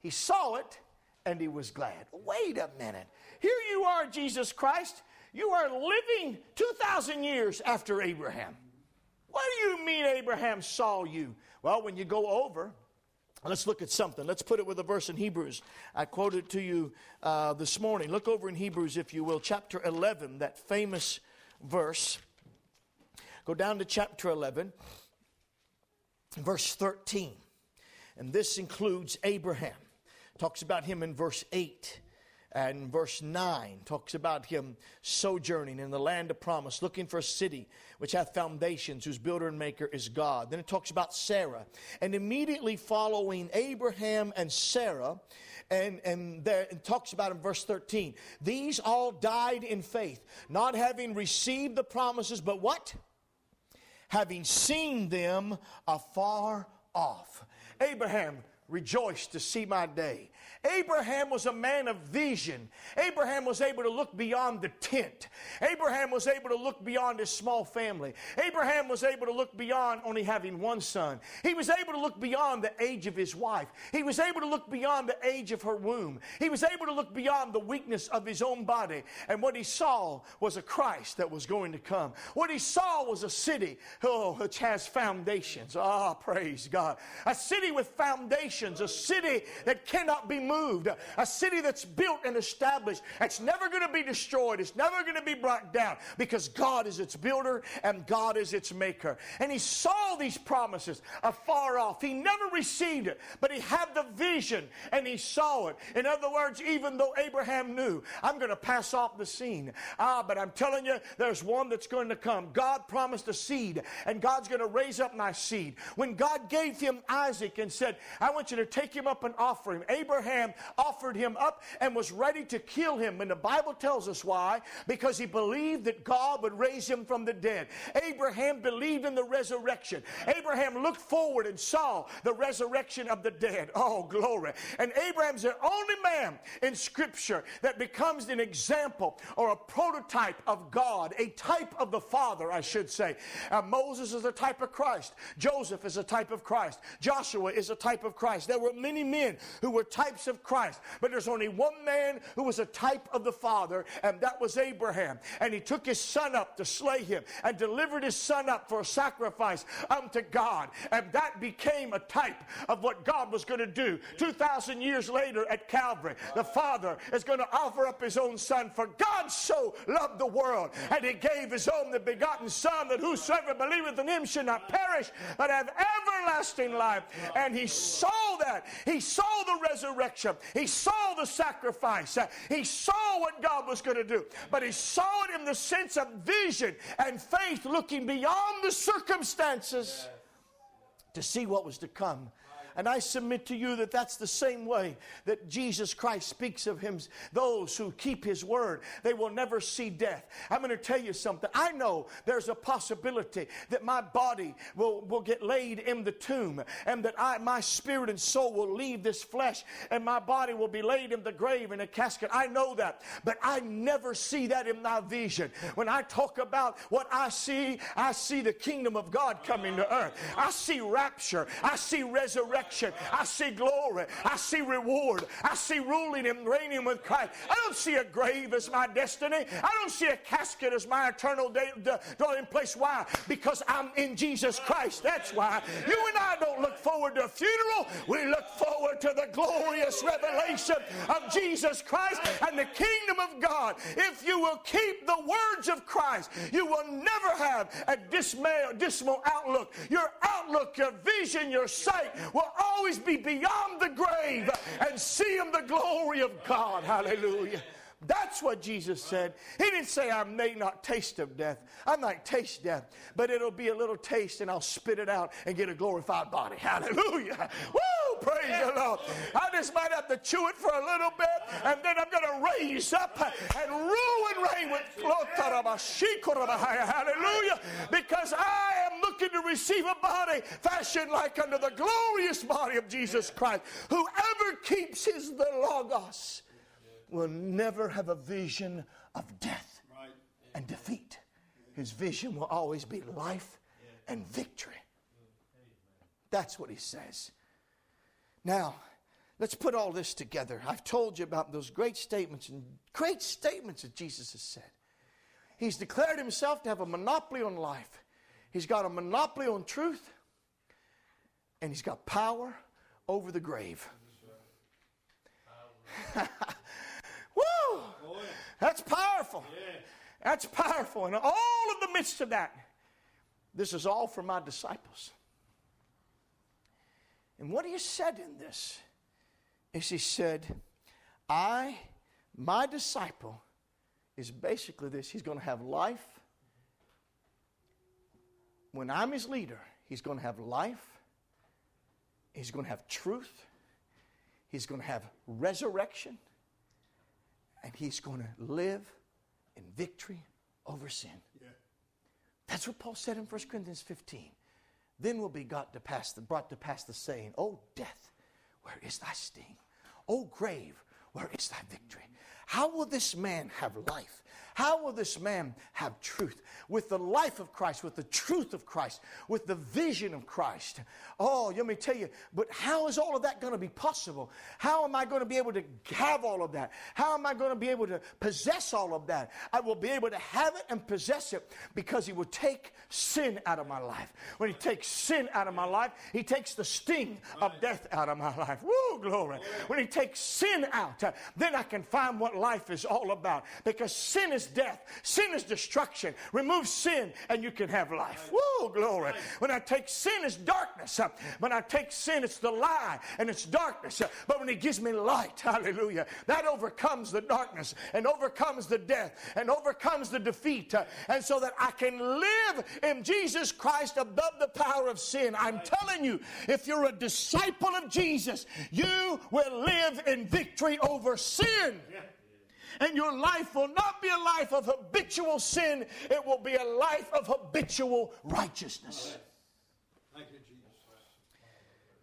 He saw it and he was glad. Wait a minute. Here you are, Jesus Christ. You are living 2,000 years after Abraham. What do you mean Abraham saw you? Well, when you go over, Let's look at something. Let's put it with a verse in Hebrews. I quoted to you uh, this morning. Look over in Hebrews, if you will, chapter 11, that famous verse. Go down to chapter 11, verse 13. And this includes Abraham. Talks about him in verse 8 and verse 9 talks about him sojourning in the land of promise, looking for a city which hath foundations, whose builder and maker is God. Then it talks about Sarah. And immediately following Abraham and Sarah, and, and there it talks about in verse 13, these all died in faith, not having received the promises, but what? Having seen them afar off. Abraham rejoiced to see my day. Abraham was a man of vision. Abraham was able to look beyond the tent. Abraham was able to look beyond his small family. Abraham was able to look beyond only having one son. He was able to look beyond the age of his wife. He was able to look beyond the age of her womb. He was able to look beyond the weakness of his own body. And what he saw was a Christ that was going to come. What he saw was a city, oh, which has foundations. Ah, oh, praise God. A city with foundations, a city that cannot be moved, a city that's built and established. It's never going to be destroyed. It's never going to be brought down because God is its builder and God is its maker. And he saw these promises afar off. He never received it, but he had the vision and he saw it. In other words, even though Abraham knew, I'm going to pass off the scene. Ah, but I'm telling you, there's one that's going to come. God promised a seed, and God's going to raise up my seed. When God gave him Isaac and said, I want you to take him up and offer him, Abraham Abraham offered him up and was ready to kill him. And the Bible tells us why. Because he believed that God would raise him from the dead. Abraham believed in the resurrection. Abraham looked forward and saw the resurrection of the dead. Oh, glory. And Abraham's the only man in Scripture that becomes an example or a prototype of God, a type of the Father, I should say. Uh, Moses is a type of Christ. Joseph is a type of Christ. Joshua is a type of Christ. There were many men who were types of Christ. But there's only one man who was a type of the Father, and that was Abraham. And he took his son up to slay him and delivered his son up for a sacrifice unto God. And that became a type of what God was going to do. 2,000 years later at Calvary, the Father is going to offer up his own son. For God so loved the world, and he gave his only begotten Son, that whosoever believeth in him should not perish, but have everlasting life. And he saw that. He saw the resurrection He saw the sacrifice. He saw what God was going to do. But he saw it in the sense of vision and faith looking beyond the circumstances to see what was to come and I submit to you that that's the same way that Jesus Christ speaks of him. Those who keep his word, they will never see death. I'm going to tell you something. I know there's a possibility that my body will, will get laid in the tomb and that I, my spirit and soul will leave this flesh and my body will be laid in the grave in a casket. I know that. But I never see that in my vision. When I talk about what I see, I see the kingdom of God coming to earth. I see rapture. I see resurrection resurrection. I see glory. I see reward. I see ruling and reigning with Christ. I don't see a grave as my destiny. I don't see a casket as my eternal dwelling place. Why? Because I'm in Jesus Christ. That's why. You and I don't look forward to a funeral. We look forward to the glorious revelation of Jesus Christ and the kingdom of God. If you will keep the words of Christ, you will never have a dismal, dismal outlook. Your outlook, your vision, your sight will always be beyond the grave and see him the glory of God. Hallelujah. That's what Jesus said. He didn't say, I may not taste of death. I might taste death, but it'll be a little taste and I'll spit it out and get a glorified body. Hallelujah. Woo! Praise the Lord. I just might have to chew it for a little bit and then I'm going to raise up and rule and reign with Hallelujah. Because I am looking to receive a body fashioned like unto the glorious body of Jesus Christ. Whoever keeps his the Logos will never have a vision of death and defeat. His vision will always be life and victory. That's what he says. Now, let's put all this together. I've told you about those great statements and great statements that Jesus has said. He's declared himself to have a monopoly on life, he's got a monopoly on truth, and he's got power over the grave. Woo! That's powerful. That's powerful. And all of the midst of that, this is all for my disciples. And what he said in this is he said, I, my disciple, is basically this. He's going to have life. When I'm his leader, he's going to have life. He's going to have truth. He's going to have resurrection. And he's going to live in victory over sin. Yeah. That's what Paul said in 1 Corinthians 15. Then will be got to pass the, brought to pass the saying, O death, where is thy sting? O grave, where is thy victory? How will this man have life? How will this man have truth? With the life of Christ, with the truth of Christ, with the vision of Christ. Oh, let me tell you, but how is all of that going to be possible? How am I going to be able to have all of that? How am I going to be able to possess all of that? I will be able to have it and possess it because He will take sin out of my life. When He takes sin out of my life, He takes the sting of death out of my life. Woo, glory. When He takes sin out, then I can find what life is all about because sin is death, sin is destruction. Remove sin and you can have life. Whoa, glory. When I take sin, it's darkness. When I take sin, it's the lie and it's darkness. But when He gives me light, hallelujah, that overcomes the darkness and overcomes the death and overcomes the defeat. And so that I can live in Jesus Christ above the power of sin. I'm telling you, if you're a disciple of Jesus, you will live in victory over sin. Yeah and your life will not be a life of habitual sin, it will be a life of habitual righteousness. Thank you, Jesus.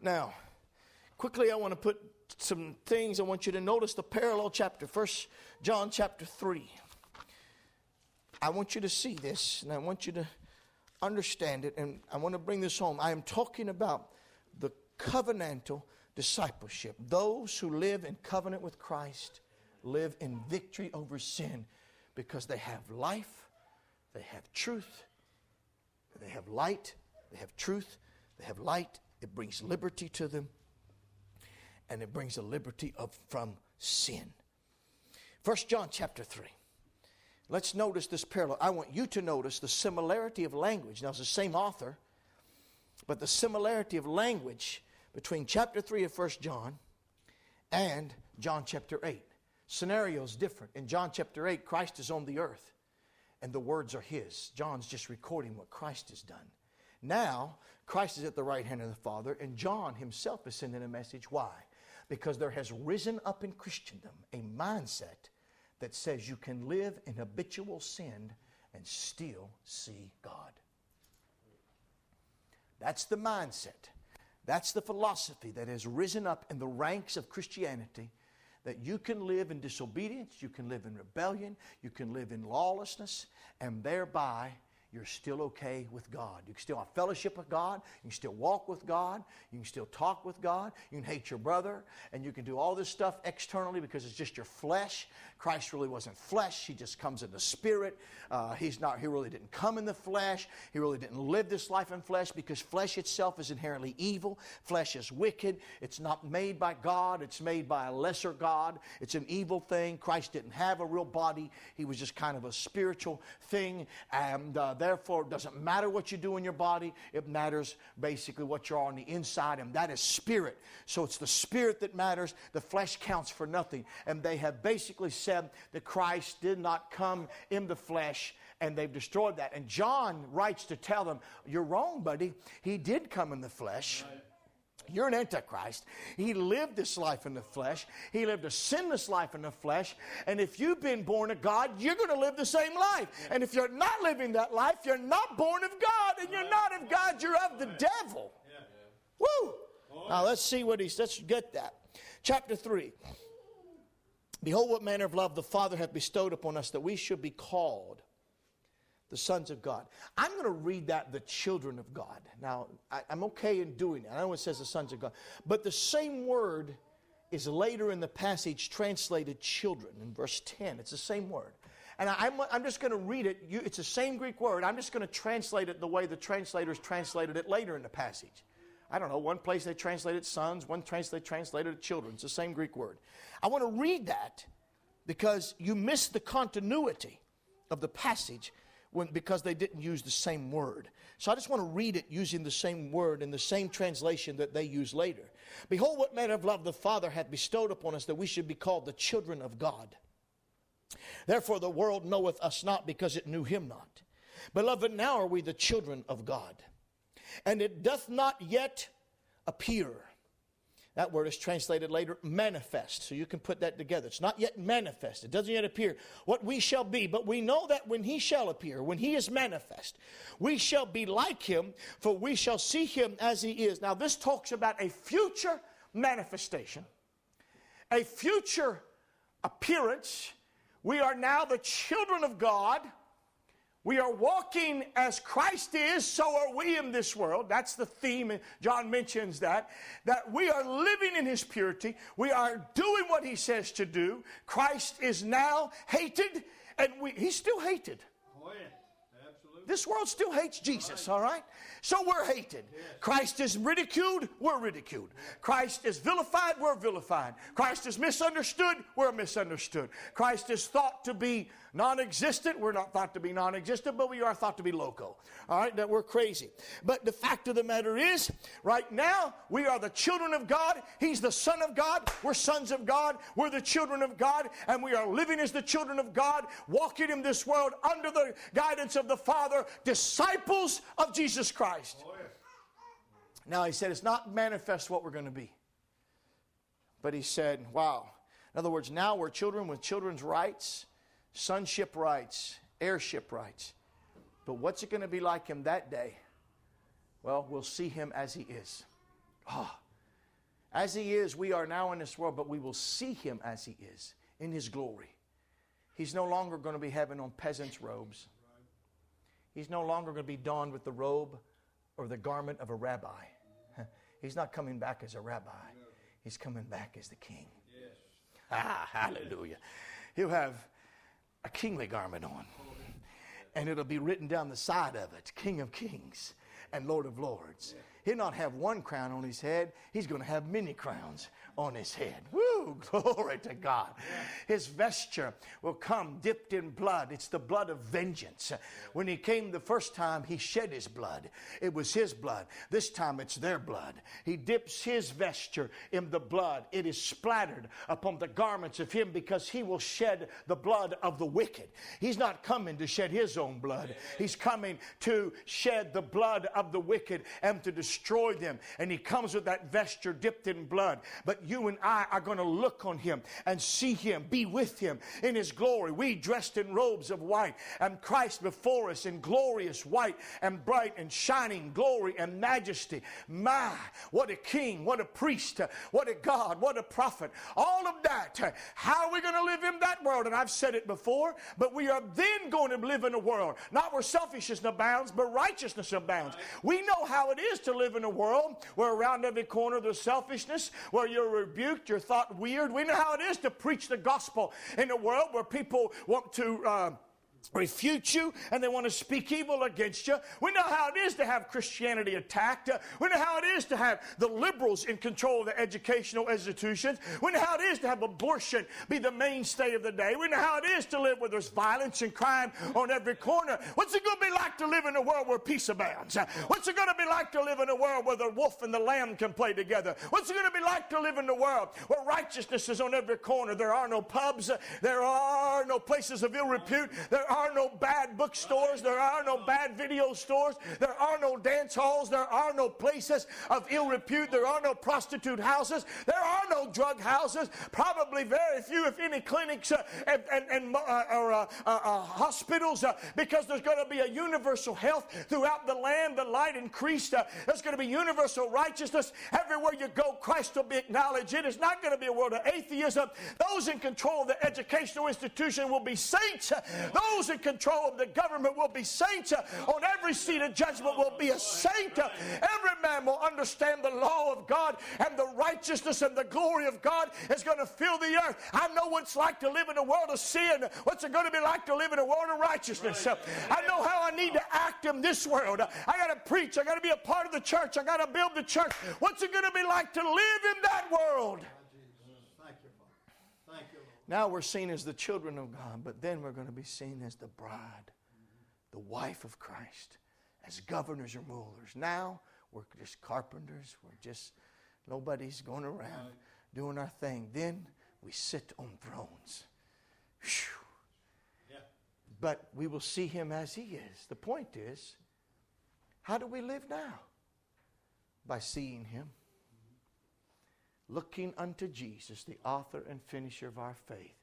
Now, quickly, I want to put some things. I want you to notice the parallel chapter, First John chapter 3. I want you to see this, and I want you to understand it, and I want to bring this home. I am talking about the covenantal discipleship. Those who live in covenant with Christ live in victory over sin because they have life, they have truth, they have light, they have truth, they have light. It brings liberty to them, and it brings a liberty of, from sin. First John chapter 3. Let's notice this parallel. I want you to notice the similarity of language. Now, it's the same author, but the similarity of language between chapter 3 of First John and John chapter 8 scenario is different. In John chapter 8, Christ is on the earth and the words are his. John's just recording what Christ has done. Now, Christ is at the right hand of the Father, and John himself is sending a message. Why? Because there has risen up in Christendom a mindset that says you can live in habitual sin and still see God. That's the mindset. That's the philosophy that has risen up in the ranks of Christianity that you can live in disobedience, you can live in rebellion, you can live in lawlessness, and thereby you're still okay with God. You can still have fellowship with God. You can still walk with God. You can still talk with God. You can hate your brother. And you can do all this stuff externally because it's just your flesh. Christ really wasn't flesh. He just comes in the spirit. Uh, he's not, he really didn't come in the flesh. He really didn't live this life in flesh because flesh itself is inherently evil. Flesh is wicked. It's not made by God. It's made by a lesser God. It's an evil thing. Christ didn't have a real body. He was just kind of a spiritual thing. And uh, therefore, it doesn't matter what you do in your body. It matters basically what you're on the inside. And that is spirit. So it's the spirit that matters. The flesh counts for nothing. And they have basically said that Christ did not come in the flesh and they've destroyed that. And John writes to tell them, You're wrong, buddy. He did come in the flesh. You're an antichrist. He lived this life in the flesh. He lived a sinless life in the flesh. And if you've been born of God, you're going to live the same life. And if you're not living that life, you're not born of God. And you're not of God, you're of the devil. Woo! Now let's see what he's, let's get that. Chapter 3. Behold, what manner of love the Father hath bestowed upon us that we should be called the sons of God. I'm going to read that the children of God. Now, I, am okay in doing that. I know it says the sons of God. But the same word is later in the passage translated children in verse 10. It's the same word. And I, am I'm just going to read it. You, it's the same Greek word. I'm just going to translate it the way the translators translated it later in the passage. I don't know, one place they translated sons, one place they translated children. It's the same Greek word. I want to read that because you miss the continuity of the passage when, because they didn't use the same word. So I just want to read it using the same word in the same translation that they use later. Behold, what manner of love the Father hath bestowed upon us that we should be called the children of God. Therefore, the world knoweth us not because it knew him not. Beloved, now are we the children of God. And it doth not yet appear. That word is translated later manifest. So you can put that together. It's not yet manifest. It doesn't yet appear what we shall be. But we know that when he shall appear, when he is manifest, we shall be like him, for we shall see him as he is. Now, this talks about a future manifestation, a future appearance. We are now the children of God we are walking as Christ is, so are we in this world. That's the theme, and John mentions that. That we are living in his purity. We are doing what he says to do. Christ is now hated, and we, he's still hated. Oh, yeah. This world still hates Jesus, all right? So we're hated. Christ is ridiculed, we're ridiculed. Christ is vilified, we're vilified. Christ is misunderstood, we're misunderstood. Christ is thought to be non existent. We're not thought to be non existent, but we are thought to be loco. All right, that we're crazy. But the fact of the matter is, right now, we are the children of God. He's the Son of God. We're sons of God. We're the children of God, and we are living as the children of God, walking in this world under the guidance of the Father, disciples of Jesus Christ. Oh, now, he said, it's not manifest what we're going to be. But he said, wow. In other words, now we're children with children's rights sonship rights, heirship rights. But what's it going to be like him that day? Well, we'll see him as he is. Ah. Oh, as he is, we are now in this world, but we will see him as he is in his glory. He's no longer going to be having on peasant's robes. He's no longer going to be donned with the robe or the garment of a rabbi. He's not coming back as a rabbi. He's coming back as the king. Yes. Ah, hallelujah. He'll have a kingly garment on. And it'll be written down the side of it King of Kings and Lord of Lords. He'll not have one crown on his head, he's going to have many crowns on his head. Woo, glory to God. His vesture will come dipped in blood. It's the blood of vengeance. When he came the first time, he shed his blood. It was his blood. This time it's their blood. He dips his vesture in the blood. It is splattered upon the garments of him because he will shed the blood of the wicked. He's not coming to shed his own blood. He's coming to shed the blood of the wicked and to destroy them. And he comes with that vesture dipped in blood. But you and I are going to look on him and see him, be with him in his glory. We dressed in robes of white and Christ before us in glorious white and bright and shining glory and majesty. My, what a king, what a priest, what a God, what a prophet. All of that. How are we going to live in that world? And I've said it before, but we are then going to live in a world, not where selfishness abounds, but righteousness abounds. We know how it is to live in a world where around every corner there's selfishness, where you're rebuked, you're thought weird. We know how it is to preach the gospel in a world where people want to. Uh, refute you and they want to speak evil against you. We know how it is to have Christianity attacked. We know how it is to have the liberals in control of the educational institutions. We know how it is to have abortion be the mainstay of the day. We know how it is to live where there's violence and crime on every corner. What's it going to be like to live in a world where peace abounds? What's it going to be like to live in a world where the wolf and the lamb can play together? What's it going to be like to live in a world where righteousness is on every corner? There are no pubs. There are no places of ill repute. There are no bad bookstores. There are no bad video stores. There are no dance halls. There are no places of ill repute. There are no prostitute houses. There are no drug houses. Probably very few, if any, clinics uh, and, and, and uh, or uh, uh, uh hospitals uh, because there's going to be a universal health throughout the land. The light increased. there's going to be universal righteousness. Everywhere you go, Christ will be acknowledged. It is not going to be a world of atheism. Those in control of the educational institution will be saints. Those in control of the government will be saints. On every seat of judgment will be a saint. Every man will understand the law of God and the righteousness and the glory of God is going to fill the earth. I know what it's like to live in a world of sin. What's it going to be like to live in a world of righteousness? I know how I need to act in this world. I got to preach. I got to be a part of the church. I got to build the church. What's it going to be like to live in that world? Now we're seen as the children of God, but then we're going to be seen as the bride, the wife of Christ as governors or rulers. Now we're just carpenters. We're just, nobody's going around doing our thing. Then we sit on thrones. Yeah. But we will see him as he is. The point is, how do we live now? By seeing him, looking unto Jesus, the author and finisher of our faith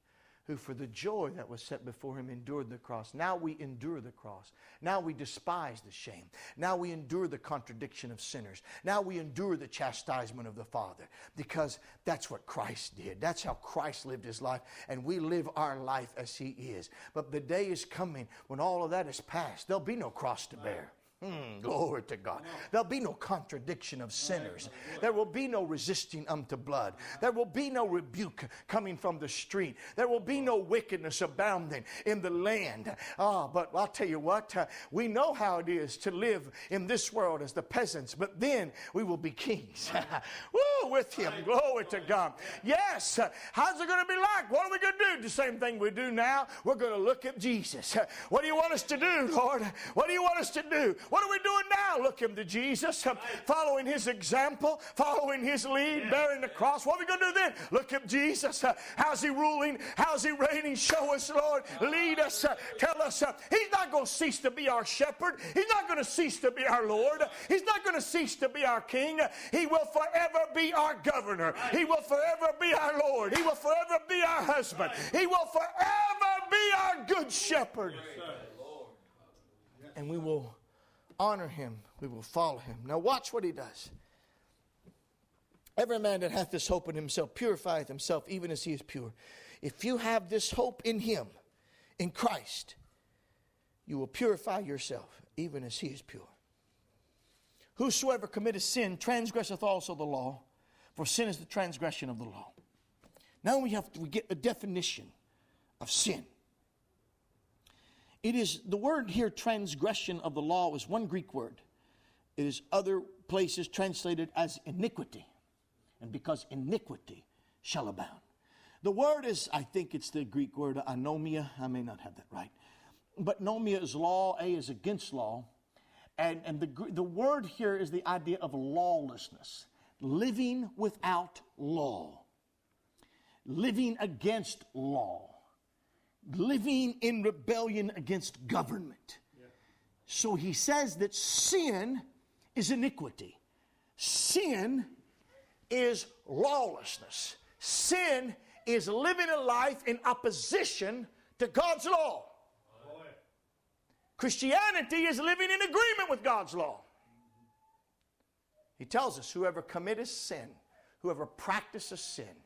who for the joy that was set before him endured the cross. Now we endure the cross. Now we despise the shame. Now we endure the contradiction of sinners. Now we endure the chastisement of the Father because that's what Christ did. That's how Christ lived his life, and we live our life as he is. But the day is coming when all of that is past. There'll be no cross to bear. Mm, glory to God. There'll be no contradiction of sinners. There will be no resisting unto blood. There will be no rebuke coming from the street. There will be no wickedness abounding in the land. Ah, but I'll tell you what, uh, we know how it is to live in this world as the peasants, but then we will be kings. Woo, with Him. Glory to God. Yes. Uh, how's it going to be like? What are we going to do? The same thing we do now. We're going to look at Jesus. What do you want us to do, Lord? What do you want us to do? What are we doing now? Looking to Jesus, following his example, following his lead, bearing the cross. What are we going to do then? Look at Jesus. How's he ruling? How's he reigning? Show us, Lord. Lead us. Tell us. He's not going to cease to be our shepherd. He's not going to cease to be our Lord. He's not going to cease to be our King. He will forever be our governor. He will forever be our Lord. He will forever be our husband. He will forever be our good shepherd. And we will honor him, we will follow him. Now, watch what he does. Every man that hath this hope in himself purifieth himself, even as he is pure. If you have this hope in him, in Christ, you will purify yourself, even as he is pure. Whosoever committeth sin transgresseth also the law, for sin is the transgression of the law. Now we have to we get a definition of sin. It is the word here, transgression of the law, is one Greek word. It is other places translated as iniquity. And because iniquity shall abound. The word is, I think it's the Greek word anomia. I may not have that right. But nomia is law, A is against law. And, and the, the word here is the idea of lawlessness, living without law, living against law living in rebellion against government. So he says that sin is iniquity, sin is lawlessness, sin is living a life in opposition to God's law. Christianity is living in agreement with God's law. He tells us whoever committeth sin, whoever practices sin,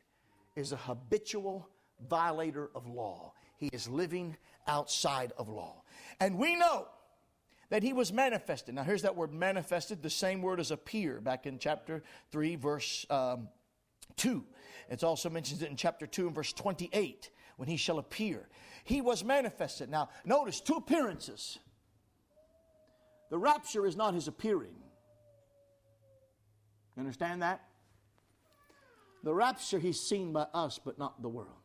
is a habitual violator of law he is living outside of law. And we know that he was manifested. Now, here's that word manifested, the same word as appear back in chapter 3, verse um, 2. It also mentions it in chapter 2 and verse 28 when he shall appear. He was manifested. Now, notice two appearances. The rapture is not his appearing. You understand that? The rapture he's seen by us, but not the world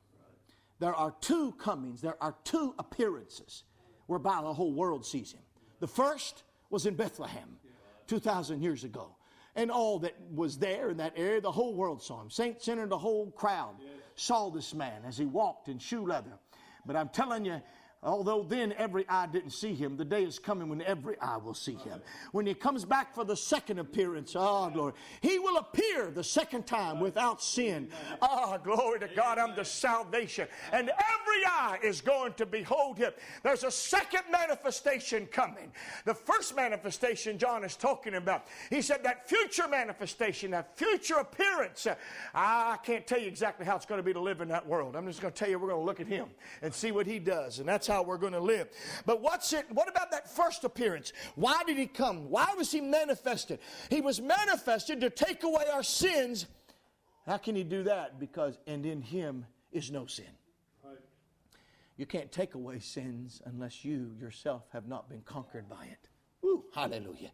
there are two comings, there are two appearances whereby the whole world sees him. The first was in Bethlehem 2,000 years ago. And all that was there in that area, the whole world saw him. Saint sinner, the whole crowd saw this man as he walked in shoe leather. But I'm telling you, Although then every eye didn't see him, the day is coming when every eye will see him. When he comes back for the second appearance, oh, glory, he will appear the second time without sin. Ah, oh, glory to God, I'm the salvation. And every eye is going to behold him. There's a second manifestation coming. The first manifestation John is talking about, he said that future manifestation, that future appearance. I can't tell you exactly how it's going to be to live in that world. I'm just going to tell you we're going to look at him and see what he does. And that's how we're going to live. But what's it? What about that first appearance? Why did he come? Why was he manifested? He was manifested to take away our sins. How can he do that? Because and in him is no sin. You can't take away sins unless you yourself have not been conquered by it. Ooh, hallelujah.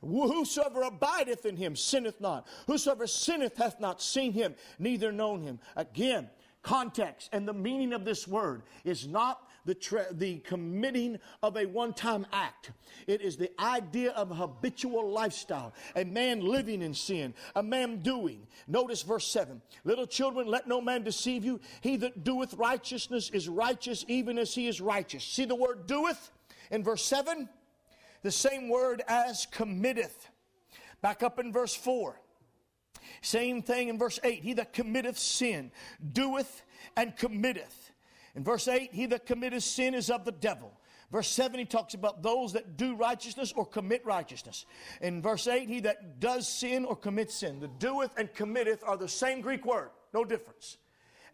Whosoever abideth in him sinneth not. Whosoever sinneth hath not seen him, neither known him. Again, context and the meaning of this word is not the, tra- the committing of a one time act. It is the idea of a habitual lifestyle, a man living in sin, a man doing. Notice verse 7 Little children, let no man deceive you. He that doeth righteousness is righteous, even as he is righteous. See the word doeth in verse 7? The same word as committeth. Back up in verse 4. Same thing in verse 8. He that committeth sin doeth and committeth. In verse 8, he that committeth sin is of the devil. Verse 7, he talks about those that do righteousness or commit righteousness. In verse 8, he that does sin or commits sin. The doeth and committeth are the same Greek word, no difference.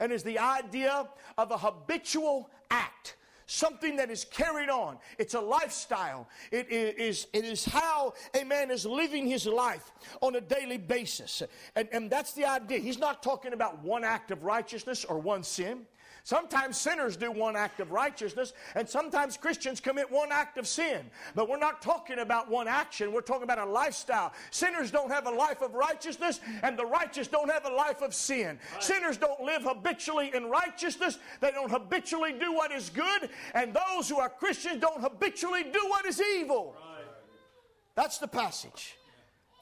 And is the idea of a habitual act something that is carried on. It's a lifestyle. It is, it is how a man is living his life on a daily basis. And, and that's the idea. He's not talking about one act of righteousness or one sin. Sometimes sinners do one act of righteousness, and sometimes Christians commit one act of sin. But we're not talking about one action, we're talking about a lifestyle. Sinners don't have a life of righteousness, and the righteous don't have a life of sin. Right. Sinners don't live habitually in righteousness, they don't habitually do what is good, and those who are Christians don't habitually do what is evil. Right. That's the passage.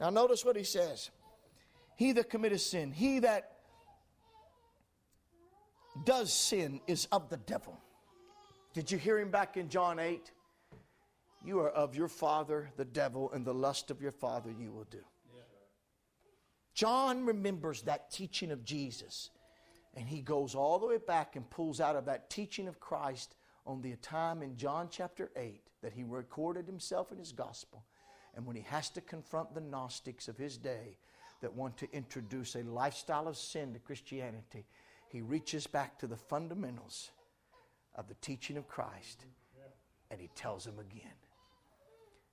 Now, notice what he says He that committeth sin, he that does sin is of the devil. Did you hear him back in John 8? You are of your father, the devil, and the lust of your father you will do. John remembers that teaching of Jesus, and he goes all the way back and pulls out of that teaching of Christ on the time in John chapter 8 that he recorded himself in his gospel. And when he has to confront the Gnostics of his day that want to introduce a lifestyle of sin to Christianity, he reaches back to the fundamentals of the teaching of Christ and he tells them again.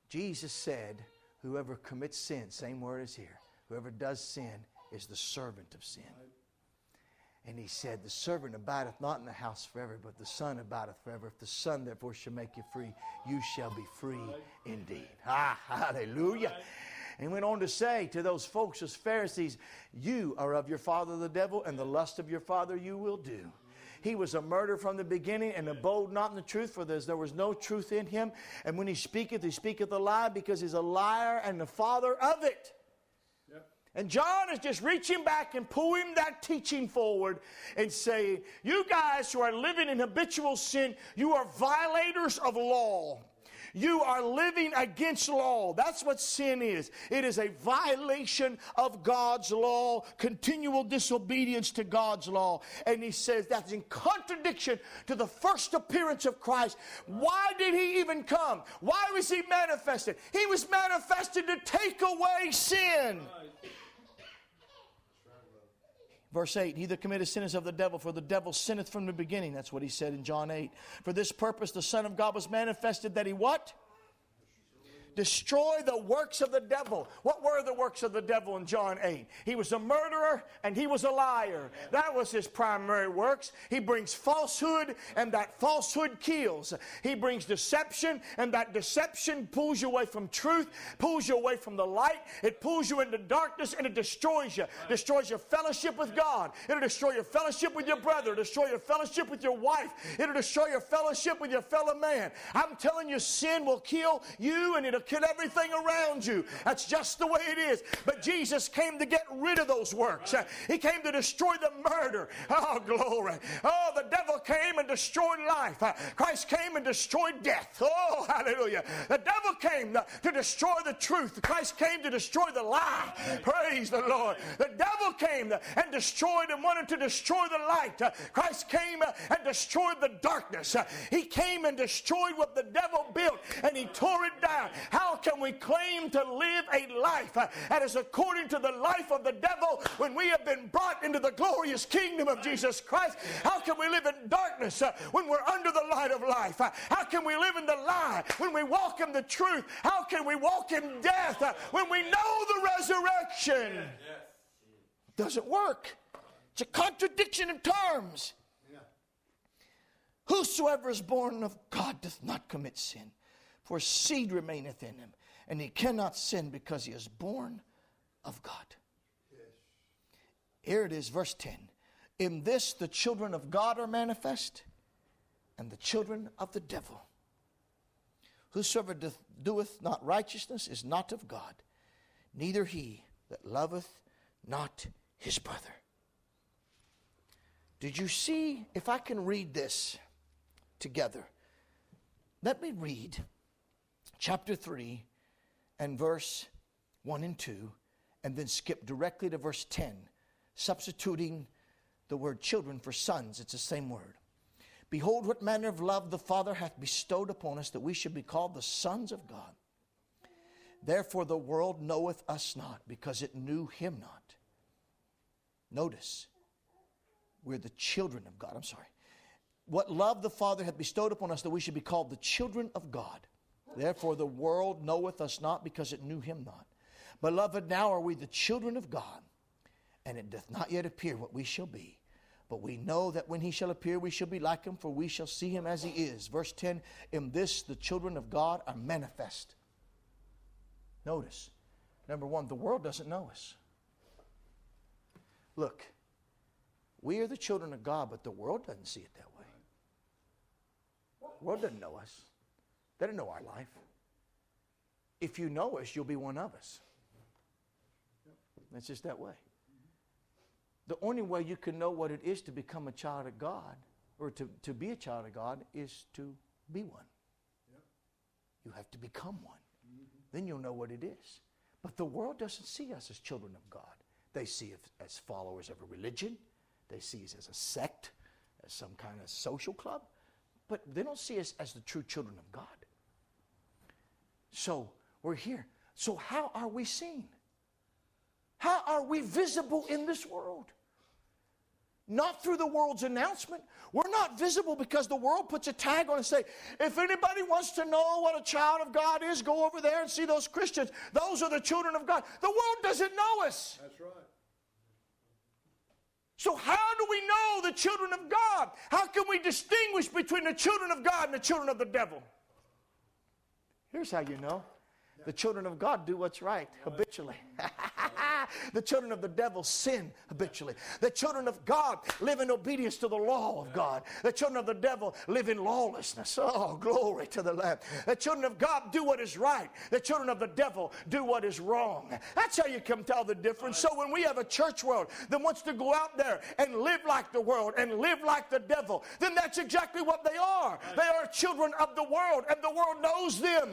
Jesus said, Whoever commits sin, same word as here, whoever does sin is the servant of sin. And he said, The servant abideth not in the house forever, but the Son abideth forever. If the Son therefore shall make you free, you shall be free indeed. Ah, hallelujah. And he went on to say to those folks, as Pharisees, You are of your father the devil, and the lust of your father you will do. He was a murderer from the beginning and abode not in the truth, for there was no truth in him. And when he speaketh, he speaketh a lie because he's a liar and the father of it. And John is just reaching back and pulling that teaching forward and saying, You guys who are living in habitual sin, you are violators of law. You are living against law. That's what sin is. It is a violation of God's law, continual disobedience to God's law. And he says that's in contradiction to the first appearance of Christ. Why did he even come? Why was he manifested? He was manifested to take away sin. Verse 8, he that committeth sin is of the devil, for the devil sinneth from the beginning. That's what he said in John 8. For this purpose the Son of God was manifested that he what? Destroy the works of the devil. What were the works of the devil in John 8? He was a murderer and he was a liar. That was his primary works. He brings falsehood and that falsehood kills. He brings deception and that deception pulls you away from truth, pulls you away from the light. It pulls you into darkness and it destroys you. Destroys your fellowship with God. It'll destroy your fellowship with your brother. It'll destroy your fellowship with your wife. It'll destroy your fellowship with your fellow man. I'm telling you, sin will kill you and it'll kill everything around you. That's just the way it is. But Jesus came to get rid of those works. He came to destroy the murder. Oh, glory. Oh, the devil came and destroyed life. Christ came and destroyed death. Oh, hallelujah. The devil came to destroy the truth. Christ came to destroy the lie. Praise the Lord. The devil came and destroyed and wanted to destroy the light. Christ came and destroyed the darkness. He came and destroyed what the devil built and he tore it down. How can we claim to live a life that is according to the life of the devil when we have been brought into the glorious kingdom of Jesus Christ? How can we live in darkness uh, when we're under the light of life? How can we live in the lie when we walk in the truth? How can we walk in death uh, when we know the resurrection? Doesn't work. It's a contradiction in terms. Whosoever is born of God doth not commit sin for seed remaineth in him, and he cannot sin because he is born of God. Here it is, verse 10. In this, the children of God are manifest, and the children of the devil. Whosoever doeth not righteousness is not of God, neither he that loveth not his brother. Did you see? If I can read this together, let me read chapter 3 and verse 1 and 2, and then skip directly to verse 10, substituting the word children for sons. It's the same word. Behold, what manner of love the Father hath bestowed upon us that we should be called the sons of God. Therefore, the world knoweth us not, because it knew him not. Notice, we're the children of God. I'm sorry. What love the Father hath bestowed upon us that we should be called the children of God. Therefore, the world knoweth us not, because it knew him not. Beloved, now are we the children of God, and it doth not yet appear what we shall be. But we know that when he shall appear, we shall be like him, for we shall see him as he is. Verse 10 In this the children of God are manifest. Notice, number one, the world doesn't know us. Look, we are the children of God, but the world doesn't see it that way. The world doesn't know us, they don't know our life. If you know us, you'll be one of us. It's just that way. The only way you can know what it is to become a child of God or to, to be a child of God is to be one. Yep. You have to become one. Mm-hmm. Then you'll know what it is. But the world doesn't see us as children of God. They see us as followers of a religion, they see us as a sect, as some kind of social club, but they don't see us as the true children of God. So we're here. So, how are we seen? How are we visible in this world? not through the world's announcement. We're not visible because the world puts a tag on and say, if anybody wants to know what a child of God is, go over there and see those Christians. Those are the children of God. The world doesn't know us. That's right. So, how do we know the children of God? How can we distinguish between the children of God and the children of the devil? Here's how you know the children of God do what's right habitually. the children of the devil sin habitually. The children of God live in obedience to the law of God. The children of the devil live in lawlessness. Oh, glory to the Lamb. The children of God do what is right. The children of the devil do what is wrong. That's how you can tell the difference. So when we have a church world that wants to go out there and live like the world and live like the devil, then that's exactly what they are. They are children of the world, and the world knows them.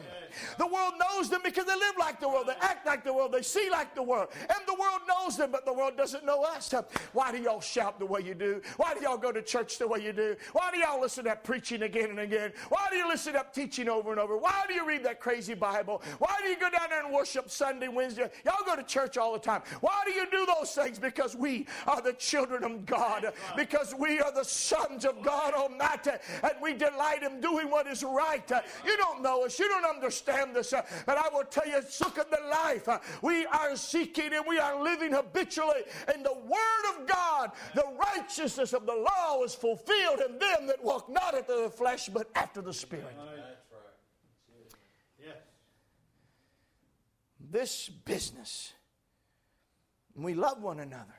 The world knows them because they live like the world, they act like the world, they see like the world, and the world knows them, but the world doesn't know us. Why do y'all shout the way you do? Why do y'all go to church the way you do? Why do y'all listen to that preaching again and again? Why do you listen to that teaching over and over? Why do you read that crazy Bible? Why do you go down there and worship Sunday, Wednesday? Y'all go to church all the time. Why do you do those things? Because we are the children of God, because we are the sons of God Almighty, and we delight in doing what is right. You don't know us, you don't understand this, but I will tell you, look at the life we are seeking and we are living habitually in the Word of God. The righteousness of the law is fulfilled in them that walk not after the flesh, but after the Spirit. This business, we love one another.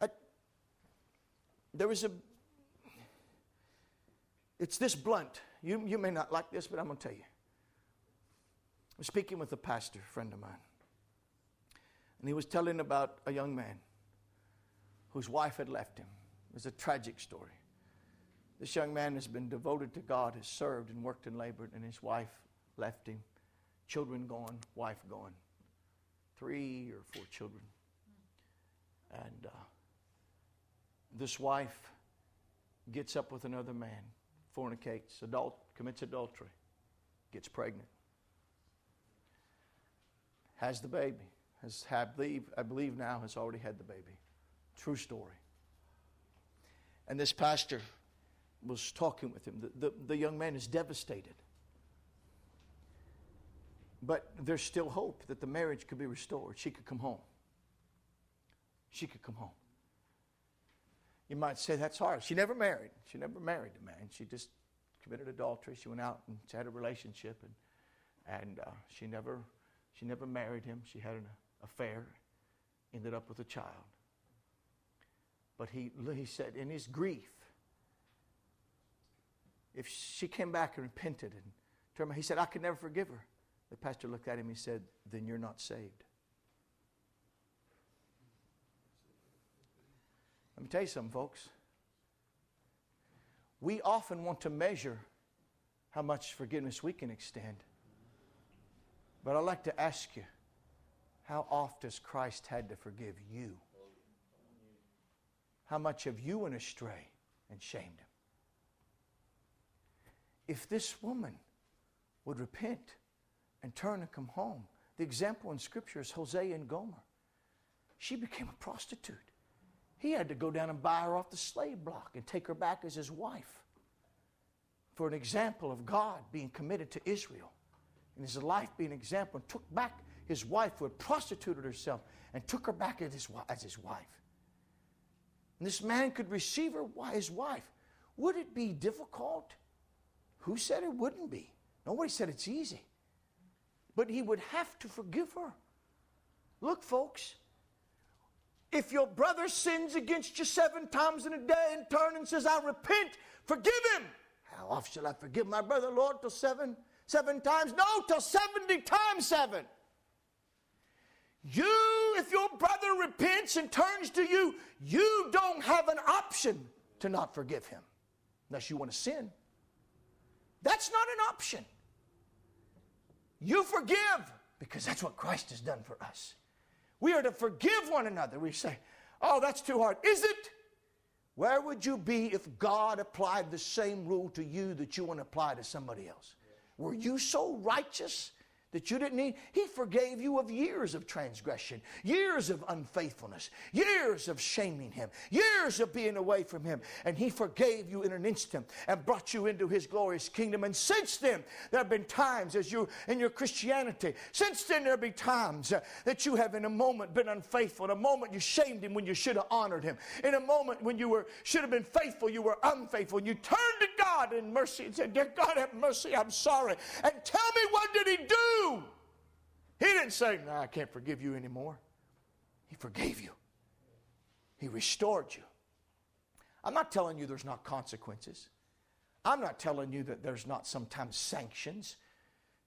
I, there was a, it's this blunt. You, you may not like this, but I'm going to tell you. I was speaking with a pastor friend of mine, and he was telling about a young man whose wife had left him. It was a tragic story. This young man has been devoted to God, has served and worked and labored, and his wife left him. Children gone, wife gone. Three or four children. And uh, this wife gets up with another man, fornicates, adult, commits adultery, gets pregnant has the baby. Has, I, believe, I believe now has already had the baby. True story. And this pastor was talking with him. The, the, the young man is devastated. But there's still hope that the marriage could be restored. She could come home. She could come home. You might say that's hard. She never married. She never married a man. She just committed adultery. She went out and had a relationship, and, and uh, she never she never married him. She had an affair. ended up with a child. But he, he said, in his grief, if she came back and repented and turned, he said, I could never forgive her. The pastor looked at him and said, Then you're not saved. Let me tell you something, folks. We often want to measure how much forgiveness we can extend. But I'd like to ask you, how oft has Christ had to forgive you? How much have you went astray and shamed him? If this woman would repent and turn and come home, the example in Scripture is Hosea and Gomer. She became a prostitute. He had to go down and buy her off the slave block and take her back as his wife for an example of God being committed to Israel and his life being an example and took back his wife who had prostituted herself and took her back as his, as his wife. And this man could receive her his wife. Would it be difficult? Who said it wouldn't be? Nobody said it's easy. But he would have to forgive her. Look, folks, if your brother sins against you seven times in a day and turns and says, I repent, forgive him. How often shall I forgive my brother, Lord? Till seven? Seven times? No, till 70 times seven. You, if your brother repents and turns to you, you don't have an option to not forgive him unless you want to sin. That's not an option. You forgive because that's what Christ has done for us. We are to forgive one another. We say, oh, that's too hard. Is it? Where would you be if God applied the same rule to you that you want to apply to somebody else? Were you so righteous that you didn't need. He forgave you of years of transgression, years of unfaithfulness, years of shaming Him, years of being away from Him. And He forgave you in an instant and brought you into His glorious kingdom. And since then, there have been times as you in your Christianity, since then, there have been times uh, that you have in a moment been unfaithful. In a moment, you shamed Him when you should have honored Him. In a moment when you were should have been faithful, you were unfaithful. And you turned to God in mercy and said, Dear God, have mercy, I'm sorry. And tell me what did He do? He didn't say, No, I can't forgive you anymore. He forgave you, He restored you. I'm not telling you there's not consequences. I'm not telling you that there's not sometimes sanctions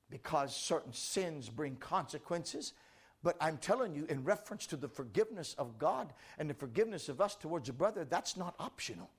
because certain sins bring consequences. But I'm telling you, in reference to the forgiveness of God and the forgiveness of us towards a brother, that's not optional.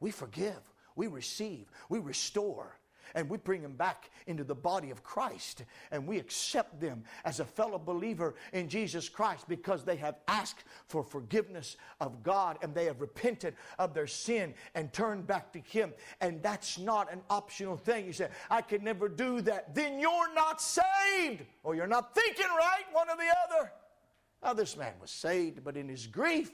We forgive, we receive, we restore and we bring them back into the body of Christ and we accept them as a fellow believer in Jesus Christ because they have asked for forgiveness of God and they have repented of their sin and turned back to Him. And that's not an optional thing. You say, I can never do that. Then you're not saved or you're not thinking right, one or the other. Now, this man was saved, but in his grief,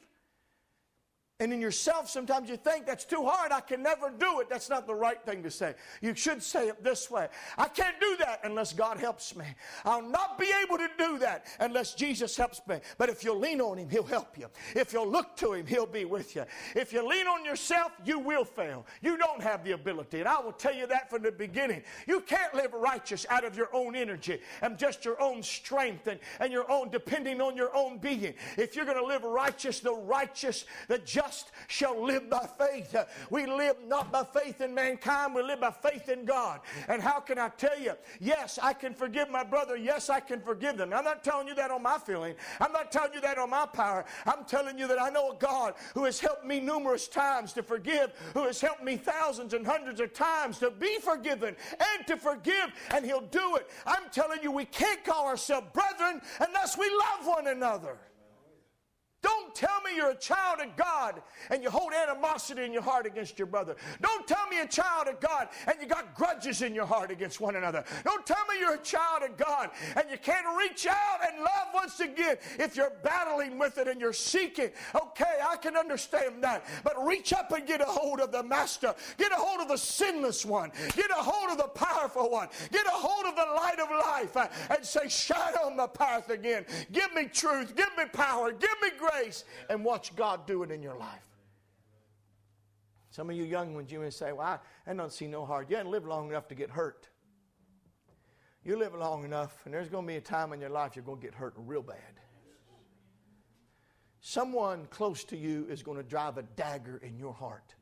and in yourself, sometimes you think that's too hard. I can never do it. That's not the right thing to say. You should say it this way I can't do that unless God helps me. I'll not be able to do that unless Jesus helps me. But if you lean on Him, He'll help you. If you look to Him, He'll be with you. If you lean on yourself, you will fail. You don't have the ability. And I will tell you that from the beginning. You can't live righteous out of your own energy and just your own strength and, and your own, depending on your own being. If you're going to live righteous, the righteous, the just, just shall live by faith. We live not by faith in mankind, we live by faith in God. And how can I tell you? Yes, I can forgive my brother. Yes, I can forgive them. I'm not telling you that on my feeling. I'm not telling you that on my power. I'm telling you that I know a God who has helped me numerous times to forgive, who has helped me thousands and hundreds of times to be forgiven and to forgive, and He'll do it. I'm telling you, we can't call ourselves brethren unless we love one another. Don't tell me you're a child of God and you hold animosity in your heart against your brother. Don't tell me you're a child of God and you got grudges in your heart against one another. Don't tell me you're a child of God and you can't reach out and love once again if you're battling with it and you're seeking. Okay, I can understand that. But reach up and get a hold of the Master. Get a hold of the sinless one. Get a hold of the powerful one. Get a hold of the light of life and say, Shine on the path again. Give me truth. Give me power. Give me grace grace and watch God do it in your life. Some of you young ones, you may say, Well, I, I don't see no hard. You haven't lived long enough to get hurt. You live long enough, and there's going to be a time in your life you're going to get hurt real bad. Someone close to you is going to drive a dagger in your heart.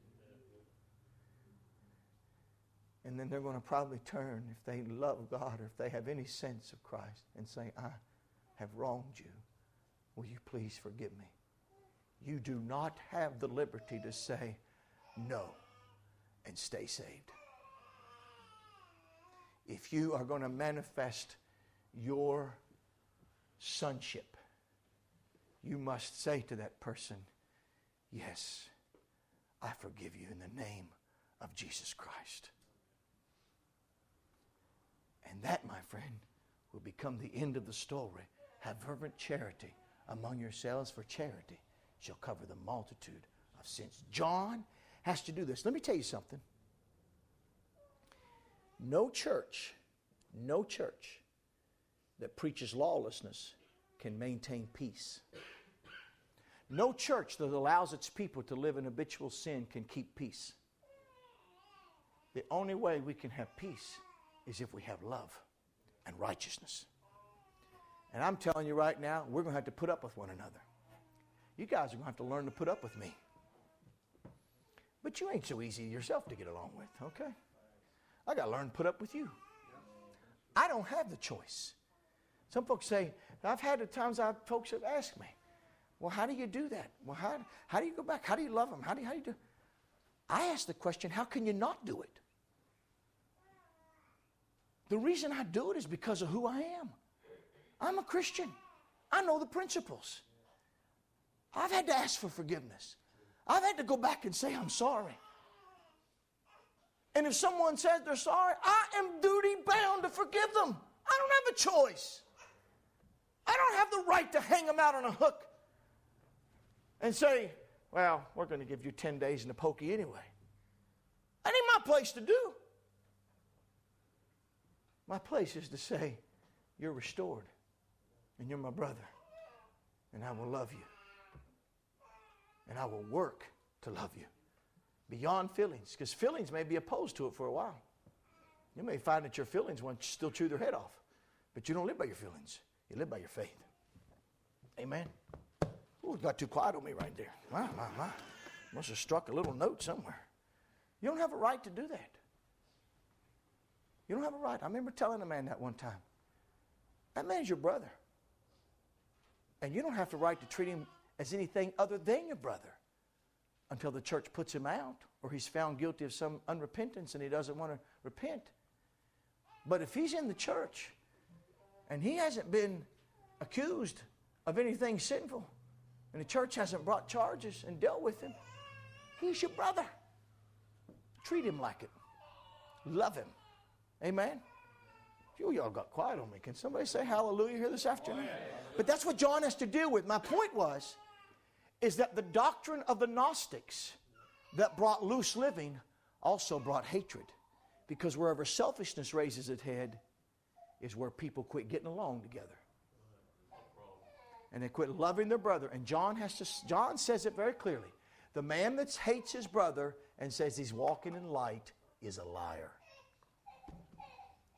And then they're going to probably turn if they love God or if they have any sense of Christ and say, I have wronged you. Will you please forgive me? You do not have the liberty to say no and stay saved. If you are going to manifest your sonship, you must say to that person, Yes, I forgive you in the name of Jesus Christ. And that, my friend, will become the end of the story. Have fervent charity among yourselves, for charity shall cover the multitude of sins. John has to do this. Let me tell you something. No church, no church that preaches lawlessness can maintain peace. No church that allows its people to live in habitual sin can keep peace. The only way we can have peace is if we have love and righteousness. And I'm telling you right now, we're going to have to put up with one another. You guys are going to have to learn to put up with me. But you ain't so easy yourself to get along with, okay? I got to learn to put up with you. I don't have the choice. Some folks say, I've had the times I folks have asked me, well, how do you do that? Well, how, how do you go back? How do you love them? How do how do you do? I ask the question, how can you not do it? The reason I do it is because of who I am. I'm a Christian. I know the principles. I've had to ask for forgiveness. I've had to go back and say, I'm sorry. And if someone says they're sorry, I am duty bound to forgive them. I don't have a choice. I don't have the right to hang them out on a hook and say, well, we're going to give you 10 days in the pokey anyway. That ain't my place to do. My place is to say, You're restored, and you're my brother, and I will love you, and I will work to love you beyond feelings, because feelings may be opposed to it for a while. You may find that your feelings want to still chew their head off, but you don't live by your feelings, you live by your faith. Amen. Ooh, got too quiet on me right there. My, my, my. Must have struck a little note somewhere. You don't have a right to do that. You don't have a right. I remember telling a man that one time. That man's your brother. And you don't have the right to treat him as anything other than your brother until the church puts him out or he's found guilty of some unrepentance and he doesn't want to repent. But if he's in the church and he hasn't been accused of anything sinful and the church hasn't brought charges and dealt with him, he's your brother. Treat him like it. Love him. Amen. You y'all got quiet on me. Can somebody say hallelujah here this afternoon? But that's what John has to deal with. My point was, is that the doctrine of the Gnostics that brought loose living also brought hatred. Because wherever selfishness raises its head is where people quit getting along together. And they quit loving their brother. And John has to John says it very clearly. The man that hates his brother and says he's walking in light is a liar.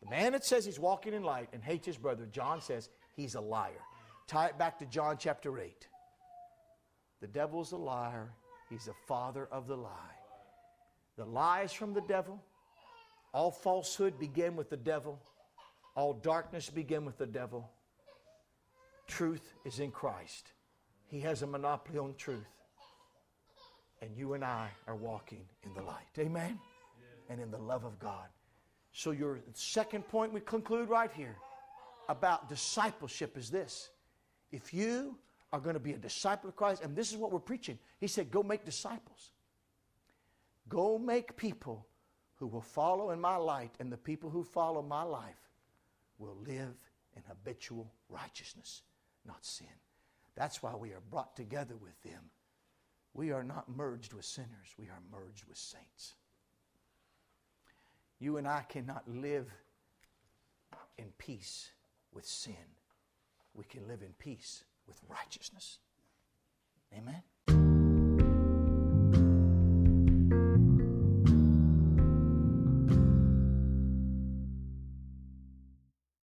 The man that says he's walking in light and hates his brother, John says he's a liar. Tie it back to John chapter 8. The devil's a liar, he's the father of the lie. The lie is from the devil. All falsehood begin with the devil. All darkness begin with the devil. Truth is in Christ. He has a monopoly on truth. And you and I are walking in the light. Amen? And in the love of God. So, your second point we conclude right here about discipleship is this. If you are going to be a disciple of Christ, and this is what we're preaching, He said, Go make disciples. Go make people who will follow in my light, and the people who follow my life will live in habitual righteousness, not sin. That's why we are brought together with them. We are not merged with sinners, we are merged with saints. You and I cannot live in peace with sin. We can live in peace with righteousness. Amen?